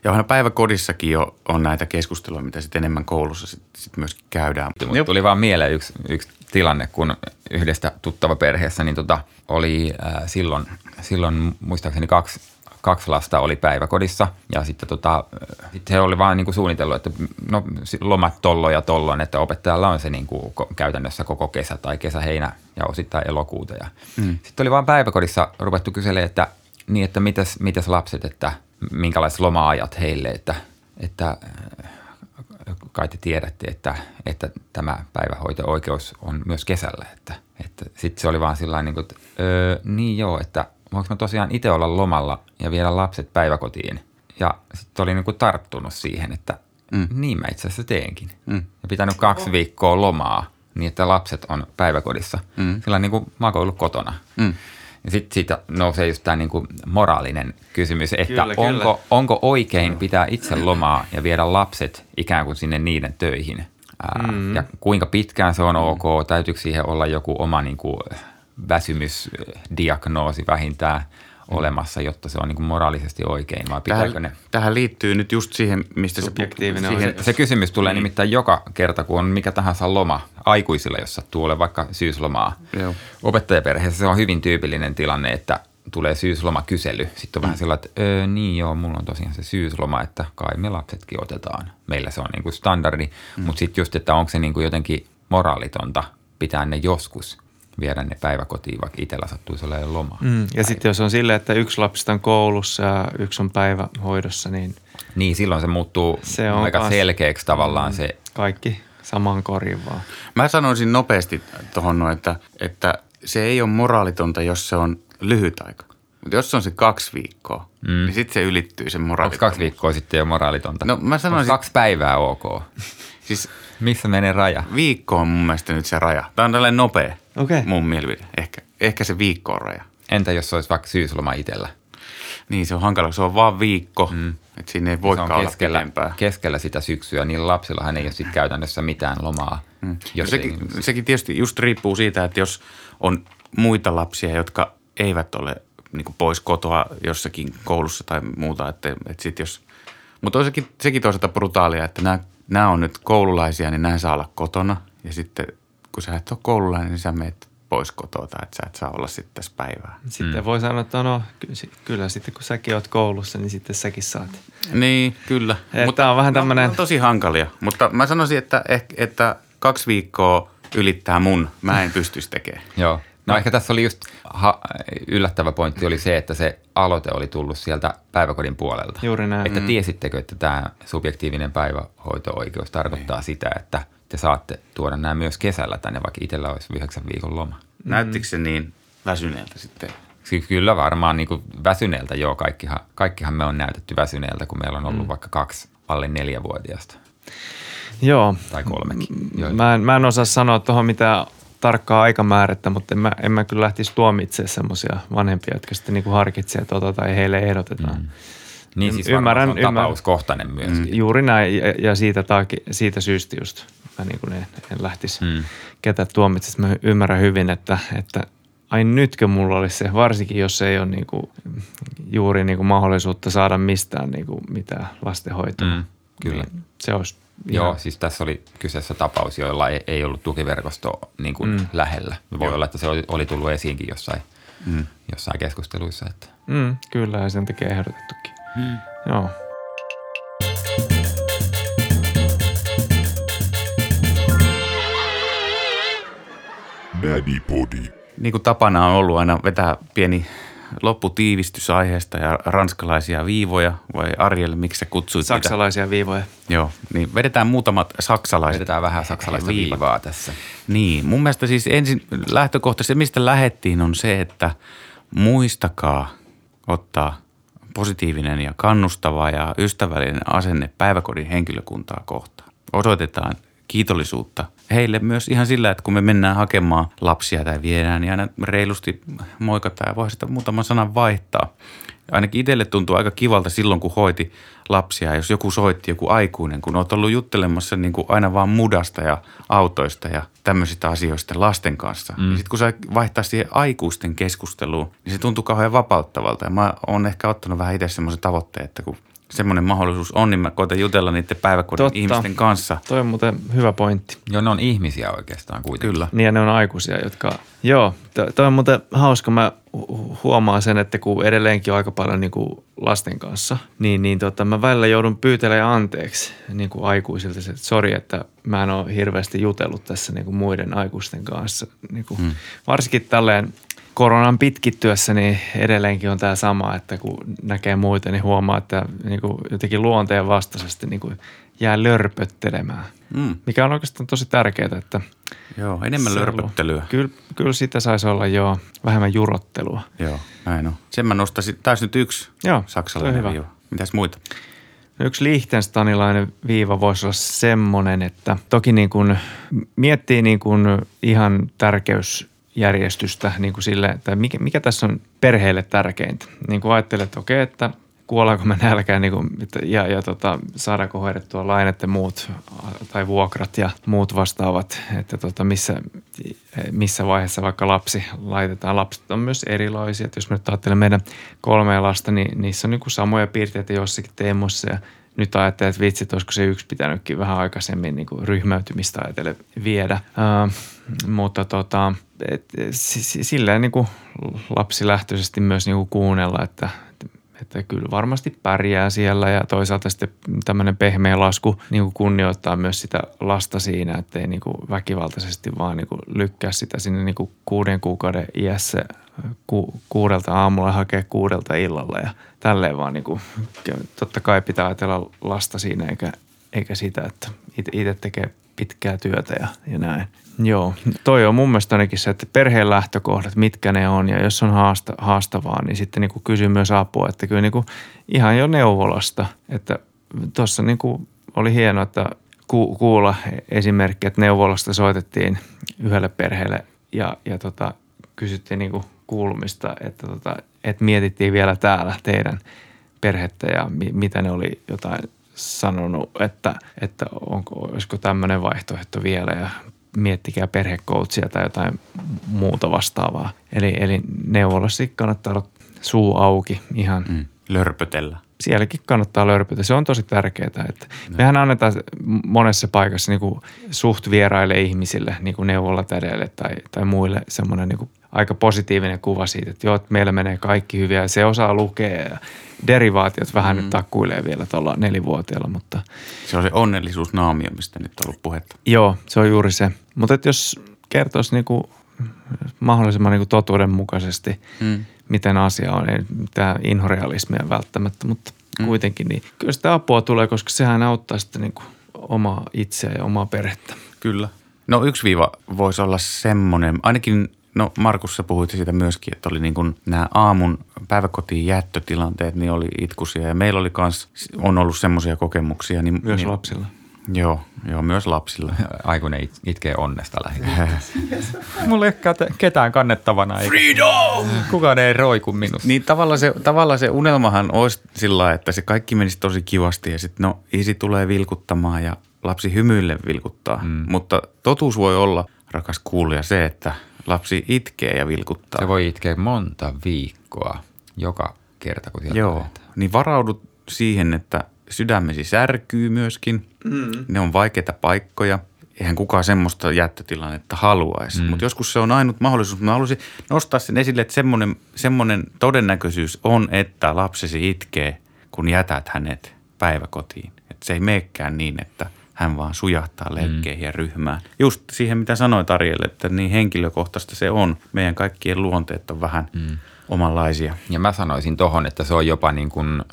Ja onhan päiväkodissakin jo on näitä keskusteluja, mitä sitten enemmän koulussa sit, sit myöskin käydään. Mutta tuli vaan mieleen yksi, yksi tilanne, kun yhdestä tuttava perheessä niin tota, oli äh, silloin, silloin muistaakseni kaksi, kaksi lasta oli päiväkodissa ja sitten tota, sit he oli vaan niin kuin suunnitellut, että no lomat tollo ja tollon, että opettajalla on se niin kuin käytännössä koko kesä tai kesä, heinä ja osittain elokuuta. Ja mm. Sitten oli vaan päiväkodissa ruvettu kyselemään, että niin, että mitäs, mitäs lapset, että minkälaiset loma-ajat heille, että, että äh, kai te tiedätte, että, että tämä päivähoito-oikeus on myös kesällä. Että, että sitten se oli vaan sillä niin kuin, että öö, niin joo, että voinko mä tosiaan itse olla lomalla ja viedä lapset päiväkotiin. Ja sitten oli niin kuin tarttunut siihen, että mm. niin mä itse asiassa teenkin. Mm. Ja pitänyt kaksi viikkoa lomaa niin, että lapset on päiväkodissa. Mm. Sillä niin kuin mä oon ollut kotona. Mm. Ja sitten siitä nousee just tämä niinku moraalinen kysymys, että Kyllä, onko, kyllä. onko oikein pitää itse lomaa ja viedä lapset ikään kuin sinne niiden töihin? Ää, Mm. Ja kuinka pitkään se on ok? Täytyykö siihen olla joku oma niin kuin, väsymysdiagnoosi vähintään olemassa, jotta se on niin kuin moraalisesti oikein? Vai pitääkö Tähän, ne? tähän liittyy nyt just siihen, mistä se, siihen, Se kysymys tulee niin. nimittäin joka kerta, kun on mikä tahansa loma aikuisilla, jos sattuu ole vaikka syyslomaa. Joo. Opettajaperheessä se on hyvin tyypillinen tilanne, että tulee syyslomakysely. Sitten on vähän sillä, että öö, niin joo, mulla on tosiaan se syysloma, että kai me lapsetkin otetaan. Meillä se on niin kuin standardi, mm. mutta sitten just, että onko se niin kuin jotenkin moraalitonta pitää ne joskus viedä ne päiväkotiin, vaikka itsellä sattuisi olemaan loma. Mm. Ja sitten jos on silleen, että yksi lapsista on koulussa ja yksi on päivähoidossa, niin Niin, silloin se muuttuu Se on aika kans- selkeäksi tavallaan mm. se kaikki samaan koriin vaan. Mä sanoisin nopeasti tuohon, no, että, että se ei ole moraalitonta, jos se on lyhyt aika. Mutta jos se on se kaksi viikkoa, mm. niin sitten se ylittyy se Onko moraali. kaksi viikkoa sitten jo moraalitonta? No mä Onko sanoisin, kaksi päivää ok? siis Missä menee raja? viikko on mun mielestä nyt se raja. Tämä on tällainen nopea Okei. mun mielipide. Ehkä, ehkä se viikko on raja. Entä jos se olisi vaikka syysloma itsellä? Niin se on hankala, se on vaan viikko, mm. että siinä ei voikaan on olla keskellä, pidempää. keskellä sitä syksyä. Niillä lapsillahan ei ole sitten käytännössä mitään lomaa. Mm. Jos sekin, ei, sekin tietysti just riippuu siitä, että jos on muita lapsia, jotka eivät ole niin kuin pois kotoa jossakin koulussa tai muuta, että, että sit jos, mutta on sekin, sekin toisaalta brutaalia, että nämä, nämä on nyt koululaisia, niin nämä saa olla kotona ja sitten kun sä et ole koululainen, niin sä meet pois kotoa, että sä et saa olla sitten tässä päivää. Sitten mm. voi sanoa, että no kyllä sitten kun säkin oot koulussa, niin sitten säkin saat. Niin, kyllä. Et tää on vähän ne on tosi hankalia, mutta mä sanoisin, että, ehkä, että kaksi viikkoa ylittää mun. Mä en pystyisi tekemään. (laughs) Joo. No ehkä tässä oli just ha- yllättävä pointti oli se, että se aloite oli tullut sieltä päiväkodin puolelta. Juuri näin. Että tiesittekö, että tämä subjektiivinen päivähoito-oikeus tarkoittaa sitä, että te saatte tuoda nämä myös kesällä tänne, vaikka itsellä olisi yhdeksän viikon loma. Näyttikö se niin väsyneeltä sitten? Kyllä varmaan niin kuin väsyneeltä, joo, kaikkihan, kaikkihan me on näytetty väsyneeltä, kun meillä on ollut mm. vaikka kaksi alle neljävuotiaasta Joo. tai kolmekin. Joo. Mä en, mä en osaa sanoa tuohon mitään tarkkaa aikamäärättä, mutta en mä, en mä kyllä lähtisi tuomitsemaan semmoisia vanhempia, jotka sitten niinku harkitsee tota tai heille ehdotetaan. Mm. niin siis ymmärrän- se on ymmärrän. tapauskohtainen myöskin. Juuri näin, ja, ja siitä, taaki, siitä syystä just mä niin kuin en, en lähtisi Mm. ketä tuomitsemaan. Mä ymmärrän hyvin, että, että ai nytkö mulla olisi se, varsinkin jos ei ole niin kuin, juuri niin kuin mahdollisuutta saada mistään niin kuin mitään lastenhoitoa. Mm, kyllä. Niin se olisi Joo, ihan- siis tässä oli kyseessä tapaus, joilla ei, ei ollut tukiverkosto niin kuin mm. lähellä. Voi olla, että se oli, oli tullut esiinkin jossain, mm. jossain keskusteluissa. Että. Mm, kyllä, ja sen takia ehdotettukin. Mm. Joo. Daddy Body. Niin kuin tapana on ollut aina vetää pieni lopputiivistys aiheesta ja ranskalaisia viivoja, vai Arjel, miksi sä kutsuit? Saksalaisia viivoja. Joo, niin vedetään muutamat saksalaiset. Vedetään vähän saksalaista viivat. viivaa tässä. Niin, mun mielestä siis ensin lähtökohtaisesti se, mistä lähettiin, on se, että muistakaa ottaa positiivinen ja kannustava ja ystävällinen asenne päiväkodin henkilökuntaa kohtaan. Osoitetaan kiitollisuutta heille myös ihan sillä, että kun me mennään hakemaan lapsia tai viedään, niin aina reilusti moikataan ja voi sitä muutaman sanan vaihtaa. Ainakin itselle tuntuu aika kivalta silloin, kun hoiti lapsia, jos joku soitti, joku aikuinen, kun olet ollut juttelemassa niin kuin aina vaan mudasta ja autoista ja tämmöisistä asioista lasten kanssa. Mm. Ja sitten kun sä vaihtaa siihen aikuisten keskusteluun, niin se tuntuu kauhean vapauttavalta. Ja mä oon ehkä ottanut vähän itse semmoisen tavoitteen, että kun semmoinen mahdollisuus on, niin mä koitan jutella niiden päiväkodin Totta. ihmisten kanssa. Toi on muuten hyvä pointti. Joo, ne on ihmisiä oikeastaan kuitenkin. Kyllä. Niin ja ne on aikuisia, jotka... Joo, to- toi on muuten hauska. Mä hu- huomaan sen, että kun edelleenkin on aika paljon niin kuin lasten kanssa, niin, niin tota, mä välillä joudun pyytelemään anteeksi niin kuin aikuisilta, se, että sori, että mä en ole hirveästi jutellut tässä niin kuin muiden aikuisten kanssa. Niin kuin, hmm. Varsinkin tälleen koronan pitkittyessä, niin edelleenkin on tämä sama, että kun näkee muita, niin huomaa, että niin kuin jotenkin luonteen vastaisesti niin kuin jää lörpöttelemään. Mm. Mikä on oikeastaan tosi tärkeää, että Joo, enemmän se lörpöttelyä. Kyllä, kyllä sitä saisi olla jo vähemmän jurottelua. Joo, näin on. Sen mä nostaisin, taisi nyt yksi Joo, saksalainen hyvä. viiva. Mitäs muita? Yksi liechtensteinilainen viiva voisi olla semmoinen, että toki niin kuin miettii niin kuin ihan tärkeysjärjestystä niin kuin sille, että mikä, mikä tässä on perheelle tärkeintä. Niin kuin ajattelet, että okei, että kuollaanko me nälkään niin kuin, ja, ja tota, saadaanko hoidettua lainat ja muut tai vuokrat ja muut vastaavat, että tota, missä, missä vaiheessa vaikka lapsi laitetaan. Lapset on myös erilaisia, että jos me nyt ajattelen meidän kolmea lasta, niin niissä on niin kuin samoja piirteitä jossakin teemoissa ja nyt ajattelen, että vitsit, olisiko se yksi pitänytkin vähän aikaisemmin niin kuin ryhmäytymistä ajatellen viedä. Ää, mutta tota, et, si- si- silleen niin kuin lapsilähtöisesti myös niin kuin kuunnella, että että kyllä varmasti pärjää siellä ja toisaalta sitten tämmöinen pehmeä lasku niin kuin kunnioittaa myös sitä lasta siinä, ettei niin kuin väkivaltaisesti vaan niin kuin lykkää sitä sinne niin kuin kuuden kuukauden iässä ku, kuudelta aamulla hakea kuudelta illalla ja tälleen vaan niin kuin, totta kai pitää ajatella lasta siinä eikä, eikä sitä, että itse tekee pitkää työtä ja, ja näin. Joo, toi on mun mielestä ainakin se, että perheen lähtökohdat, mitkä ne on ja jos on haasta, haastavaa, niin sitten niin kysyy myös apua, että kyllä niin kuin ihan jo neuvolasta, että tuossa niin kuin oli hienoa, että ku, kuulla esimerkki, että neuvolasta soitettiin yhdelle perheelle ja, ja tota, kysyttiin niin kuin kuulumista, että, tota, että mietittiin vielä täällä teidän perhettä ja mi, mitä ne oli jotain sanonut, että, että onko, olisiko tämmöinen vaihtoehto vielä ja miettikää perhekoutsia tai jotain muuta vastaavaa. Eli, eli neuvolassa kannattaa olla suu auki ihan. Mm. Lörpötellä. Sielläkin kannattaa lörpytä. Se on tosi tärkeää. Että no. Mehän annetaan monessa paikassa niin kuin suht vieraille ihmisille, niin kuin neuvolatädeille tai, tai muille semmoinen niin aika positiivinen kuva siitä, että joo, että meillä menee kaikki hyvin ja se osaa lukea ja derivaatiot vähän mm. nyt takkuilee vielä tuolla nelivuotiaalla, mutta... Se on se onnellisuusnaamio, mistä nyt on ollut puhetta. Joo, se on juuri se. Mutta jos kertoisi niinku mahdollisimman niinku totuudenmukaisesti, mm. miten asia on, ei mitään inhorealismia välttämättä, mutta mm. kuitenkin, niin kyllä sitä apua tulee, koska sehän auttaa sitten niinku omaa itseä ja omaa perhettä. Kyllä. No yksi viiva voisi olla semmoinen, ainakin No Markus, sä puhuit siitä myöskin, että oli niin kuin nämä aamun päiväkotiin jättötilanteet, niin oli itkusia. Ja meillä oli kans, on ollut semmoisia kokemuksia. Niin, myös niin, lapsilla. Joo, joo, myös lapsilla. (laughs) Aikuinen it, itkee onnesta lähinnä. (laughs) Mulla ei ole ketään kannettavana. Eikä. Freedom! Kukaan ei roiku minusta. Niin tavallaan se, tavallaan se unelmahan olisi sillä että se kaikki menisi tosi kivasti ja sitten no isi tulee vilkuttamaan ja lapsi hymyille vilkuttaa. Mm. Mutta totuus voi olla, rakas kuulija, se, että lapsi itkee ja vilkuttaa. Se voi itkeä monta viikkoa joka kerta, kun sieltä Joo, niin varaudut siihen, että sydämesi särkyy myöskin. Mm. Ne on vaikeita paikkoja. Eihän kukaan semmoista jättötilannetta haluaisi. Mm. Mutta joskus se on ainut mahdollisuus. Mä haluaisin nostaa sen esille, että semmoinen, semmoinen todennäköisyys on, että lapsesi itkee, kun jätät hänet päiväkotiin. Että se ei meekään niin, että – hän vaan sujahtaa leikkeihin mm. ja ryhmään. Just siihen, mitä sanoit Arjelle, että niin henkilökohtaista se on. Meidän kaikkien luonteet on vähän mm. omanlaisia. Ja mä sanoisin tohon, että se on jopa niin kuin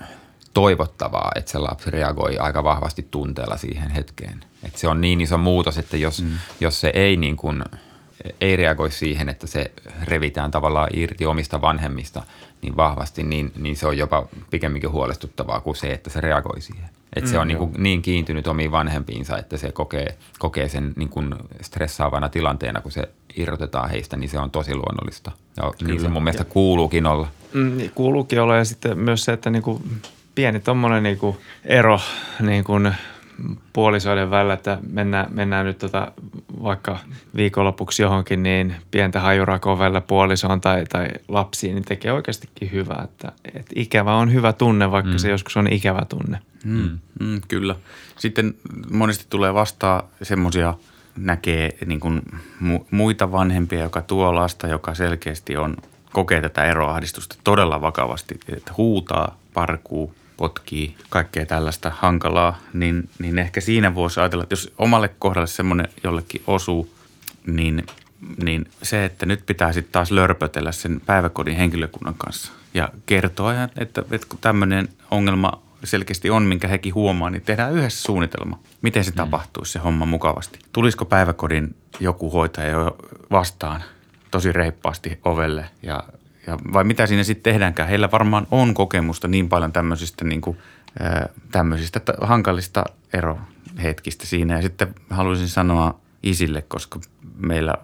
toivottavaa, että se lapsi reagoi aika vahvasti tunteella siihen hetkeen. Että se on niin iso muutos, että jos, mm. jos se ei niin kuin, ei reagoi siihen, että se revitään tavallaan irti omista vanhemmista niin vahvasti, niin, niin se on jopa pikemminkin huolestuttavaa kuin se, että se reagoi siihen. Että mm, se on niin, kuin niin kiintynyt omiin vanhempiinsa, että se kokee, kokee sen niin kuin stressaavana tilanteena, kun se irrotetaan heistä, niin se on tosi luonnollista. Ja Kyllä. niin se mun mielestä ja. kuuluukin olla. Mm, niin kuuluukin olla ja sitten myös se, että niin kuin pieni tuommoinen niin ero niin kuin puolisoiden välillä, että mennään, mennään nyt tota, vaikka viikonlopuksi johonkin, niin pientä hajurakoa välillä puolisoon tai, tai lapsiin, niin tekee oikeastikin hyvää. Että, että ikävä on hyvä tunne, vaikka mm. se joskus on ikävä tunne. Mm. Mm, kyllä. Sitten monesti tulee vastaan semmoisia, näkee niin kuin mu- muita vanhempia, joka tuo lasta, joka selkeästi on, kokee tätä eroahdistusta todella vakavasti, että huutaa, parkuu, potkii, kaikkea tällaista hankalaa, niin, niin ehkä siinä voisi ajatella, että jos omalle kohdalle semmoinen jollekin osuu, niin, niin se, että nyt pitää sitten taas lörpötellä sen päiväkodin henkilökunnan kanssa ja kertoa, että, että kun tämmöinen ongelma selkeästi on, minkä hekin huomaa, niin tehdään yhdessä suunnitelma. Miten se mm. tapahtuisi se homma mukavasti? Tulisiko päiväkodin joku hoitaja jo vastaan tosi reippaasti ovelle ja, ja vai mitä siinä sitten tehdäänkään? Heillä varmaan on kokemusta niin paljon tämmöisistä, niin kuin, tämmöisistä hankalista erohetkistä siinä. Ja sitten haluaisin sanoa isille, koska meillä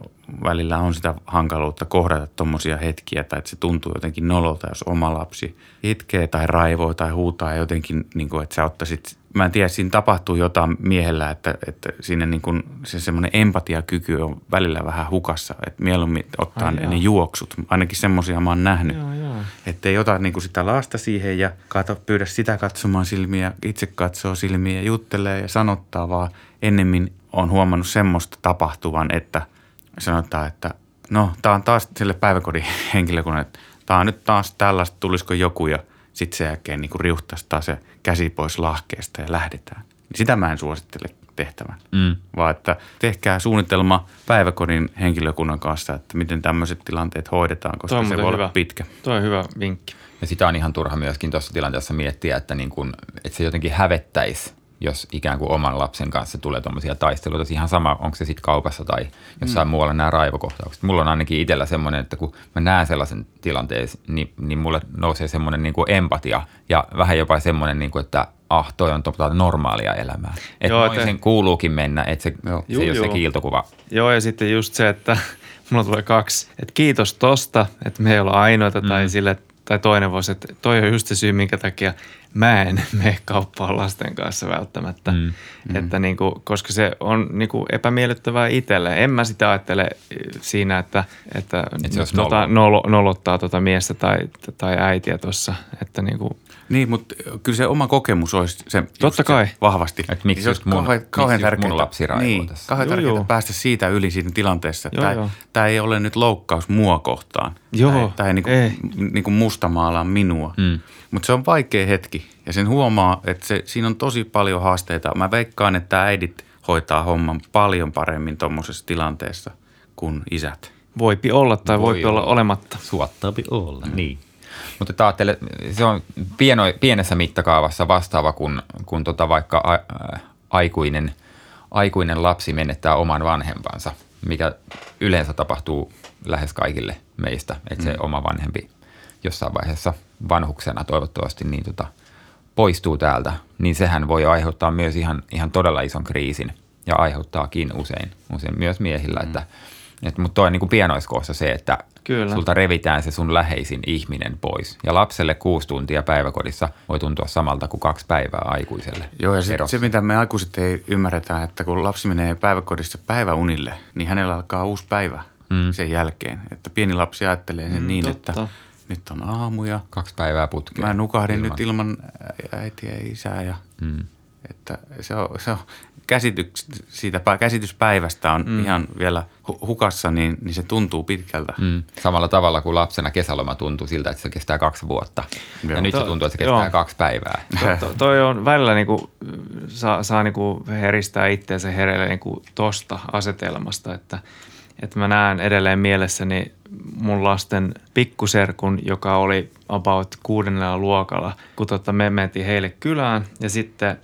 välillä on sitä hankaluutta kohdata tuommoisia hetkiä, tai että se tuntuu jotenkin nololta, jos oma lapsi itkee tai raivoo tai huutaa jotenkin, niin kuin, että sä ottaisit, mä en tiedä, siinä tapahtuu jotain miehellä, että, että siinä niin kuin, se semmoinen empatiakyky on välillä vähän hukassa, että mieluummin ottaa ne, ne juoksut. Ainakin semmoisia mä oon nähnyt, että ei ota niin kuin sitä lasta siihen ja kato, pyydä sitä katsomaan silmiä, itse katsoo silmiä ja juttelee ja sanottaa, vaan ennemmin on huomannut semmoista tapahtuvan, että – sanotaan, että no tämä on taas sille päiväkodin henkilökunnalle, että tämä on nyt taas tällaista, tulisiko joku ja sitten sen jälkeen niin riuhtaisi taas se käsi pois lahkeesta ja lähdetään. Sitä mä en suosittele tehtävän, mm. vaan että tehkää suunnitelma päiväkodin henkilökunnan kanssa, että miten tämmöiset tilanteet hoidetaan, koska se voi hyvä. olla pitkä. Tuo on hyvä vinkki. Ja sitä on ihan turha myöskin tuossa tilanteessa miettiä, että, niin kun, että se jotenkin hävettäisi jos ikään kuin oman lapsen kanssa tulee tuommoisia taisteluita. Ihan sama, onko se sitten kaupassa tai jossain mm. muualla nämä raivokohtaukset. Mulla on ainakin itsellä semmoinen, että kun mä näen sellaisen tilanteen, niin, niin mulle nousee semmoinen niin kuin empatia ja vähän jopa semmoinen, niin kuin, että ah, toi on tota normaalia elämää. Että Joo, että- sen kuuluukin mennä, että se, Joo. se ei ole se kiiltokuva. Joo, ja sitten just se, että (laughs) mulla tulee kaksi. Että kiitos tosta, että me ei olla ainoita, Mm. tai sille, tai toinen voisi, että toi on just se syy, minkä takia mä en (laughs) mene kauppaan lasten kanssa välttämättä. Mm. Että niin kuin, koska se on niin kuin epämiellyttävää itselle. En mä sitä ajattele eh, siinä, että, että Et se tota, nolo, nolottaa tota miestä tai, tai äitiä tuossa. Että niin kuin, Niin, mutta kyllä se oma kokemus olisi se, Totta se kai. vahvasti. Et miksi se olisi mun- kauhean, miksi kauhean just mun tärkeää, lapsi niin, tässä? kauhean Joo, tärkeää joo. päästä siitä yli siinä tilanteessa. Joo, Tämä, joo. tämä ei ole nyt loukkaus mua kohtaan. Joo, tämä ei, tämä ei, niin ei. kuin, niin kuin mustamaalaa minua. Mm. Mutta se on vaikea hetki ja sen huomaa, että se, siinä on tosi paljon haasteita. Mä veikkaan, että äidit hoitaa homman paljon paremmin tuommoisessa tilanteessa kuin isät. voipi olla tai Voi voipi olla olla. olematta. Suottaapi olla, mm. niin. Mutta te ajattele, se on pieno, pienessä mittakaavassa vastaava kuin, kuin tota vaikka a, ä, aikuinen, aikuinen lapsi menettää oman vanhempansa, mikä yleensä tapahtuu lähes kaikille meistä, että se oma vanhempi jossain vaiheessa vanhuksena toivottavasti niin tota, poistuu täältä, niin sehän voi aiheuttaa myös ihan, ihan todella ison kriisin ja aiheuttaakin usein, usein myös miehillä, että et, mutta toi on niin kuin pienoiskoossa se, että Kyllä. sulta revitään se sun läheisin ihminen pois. Ja lapselle kuusi tuntia päiväkodissa voi tuntua samalta kuin kaksi päivää aikuiselle. Joo, ja se, erossa. se mitä me aikuiset ei ymmärretä, että kun lapsi menee päiväkodissa päiväunille, niin hänellä alkaa uusi päivä mm. sen jälkeen. Että pieni lapsi ajattelee sen mm, niin, totta. että nyt on aamu ja Kaksi päivää putkeen. mä nukahdin ilman- nyt ilman äitiä ja isää. Ja, Mm. että se on, se on käsityks, siitä, pä- käsityspäivästä on mm. ihan vielä hu- hukassa, niin, niin se tuntuu pitkältä. Mm. Samalla tavalla kuin lapsena kesäloma tuntuu siltä, että se kestää kaksi vuotta. Joo. Ja nyt se To- tuntuu, että se kestää joo. kaksi päivää. To, to, toi on välillä niinku, saa, saa niinku heristää itseensä hereille niinku tosta asetelmasta, että, että mä näen edelleen mielessäni mun lasten pikkuserkun, joka oli about kuudennella luokalla, kun tota me mentiin heille kylään ja sitten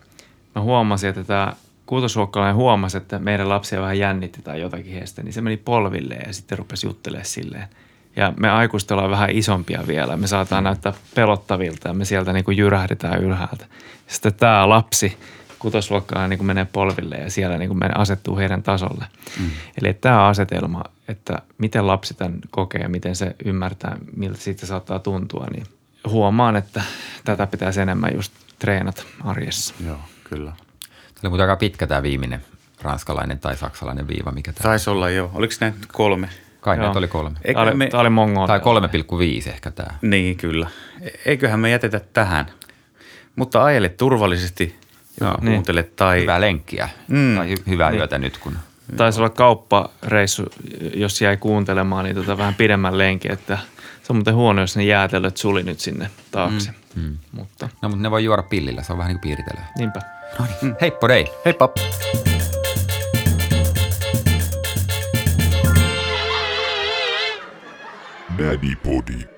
mä huomasin, että tämä kuutosluokkalainen huomasi, että meidän lapsia vähän jännitti tai jotakin heistä, niin se meni polville ja sitten rupesi juttelemaan silleen. Ja me aikuiset ollaan vähän isompia vielä. Me saataan näyttää pelottavilta ja me sieltä niin kuin jyrähdetään ylhäältä. Sitten tämä lapsi kutosluokkalainen niin kuin menee polville ja siellä niin kuin menee, asettuu heidän tasolle. Mm. Eli tämä asetelma, että miten lapsi tämän kokee ja miten se ymmärtää, miltä siitä saattaa tuntua, niin huomaan, että tätä pitäisi enemmän just treenata arjessa. Joo, kyllä. Tämä oli muuten aika pitkä tämä viimeinen ranskalainen tai saksalainen viiva, mikä tämä Taisi olla jo. Oliko näitä nyt kolme? Kai Joo. näitä oli kolme. Eikä Tämä oli, me- tämä oli mongo. Tai 3,5 ehkä tämä. Niin, kyllä. E- Eiköhän me jätetä tähän. Mutta ajele turvallisesti, joka Joo. kuuntelet. Tai... Hyvää lenkkiä Mm. tai hy- hyvää yötä nyt, kun Taisi olla kauppareissu, jos jäi kuuntelemaan, niin tota vähän pidemmän lenki, että se on muuten huono, jos ne jäätelöt suli nyt sinne taakse. Mm. Mm. Mutta No, mutta ne voi juoda pillillä, se on vähän niin kuin piiritellä. niinpä. No niin, heippo dei. Heippa! Daddy Body.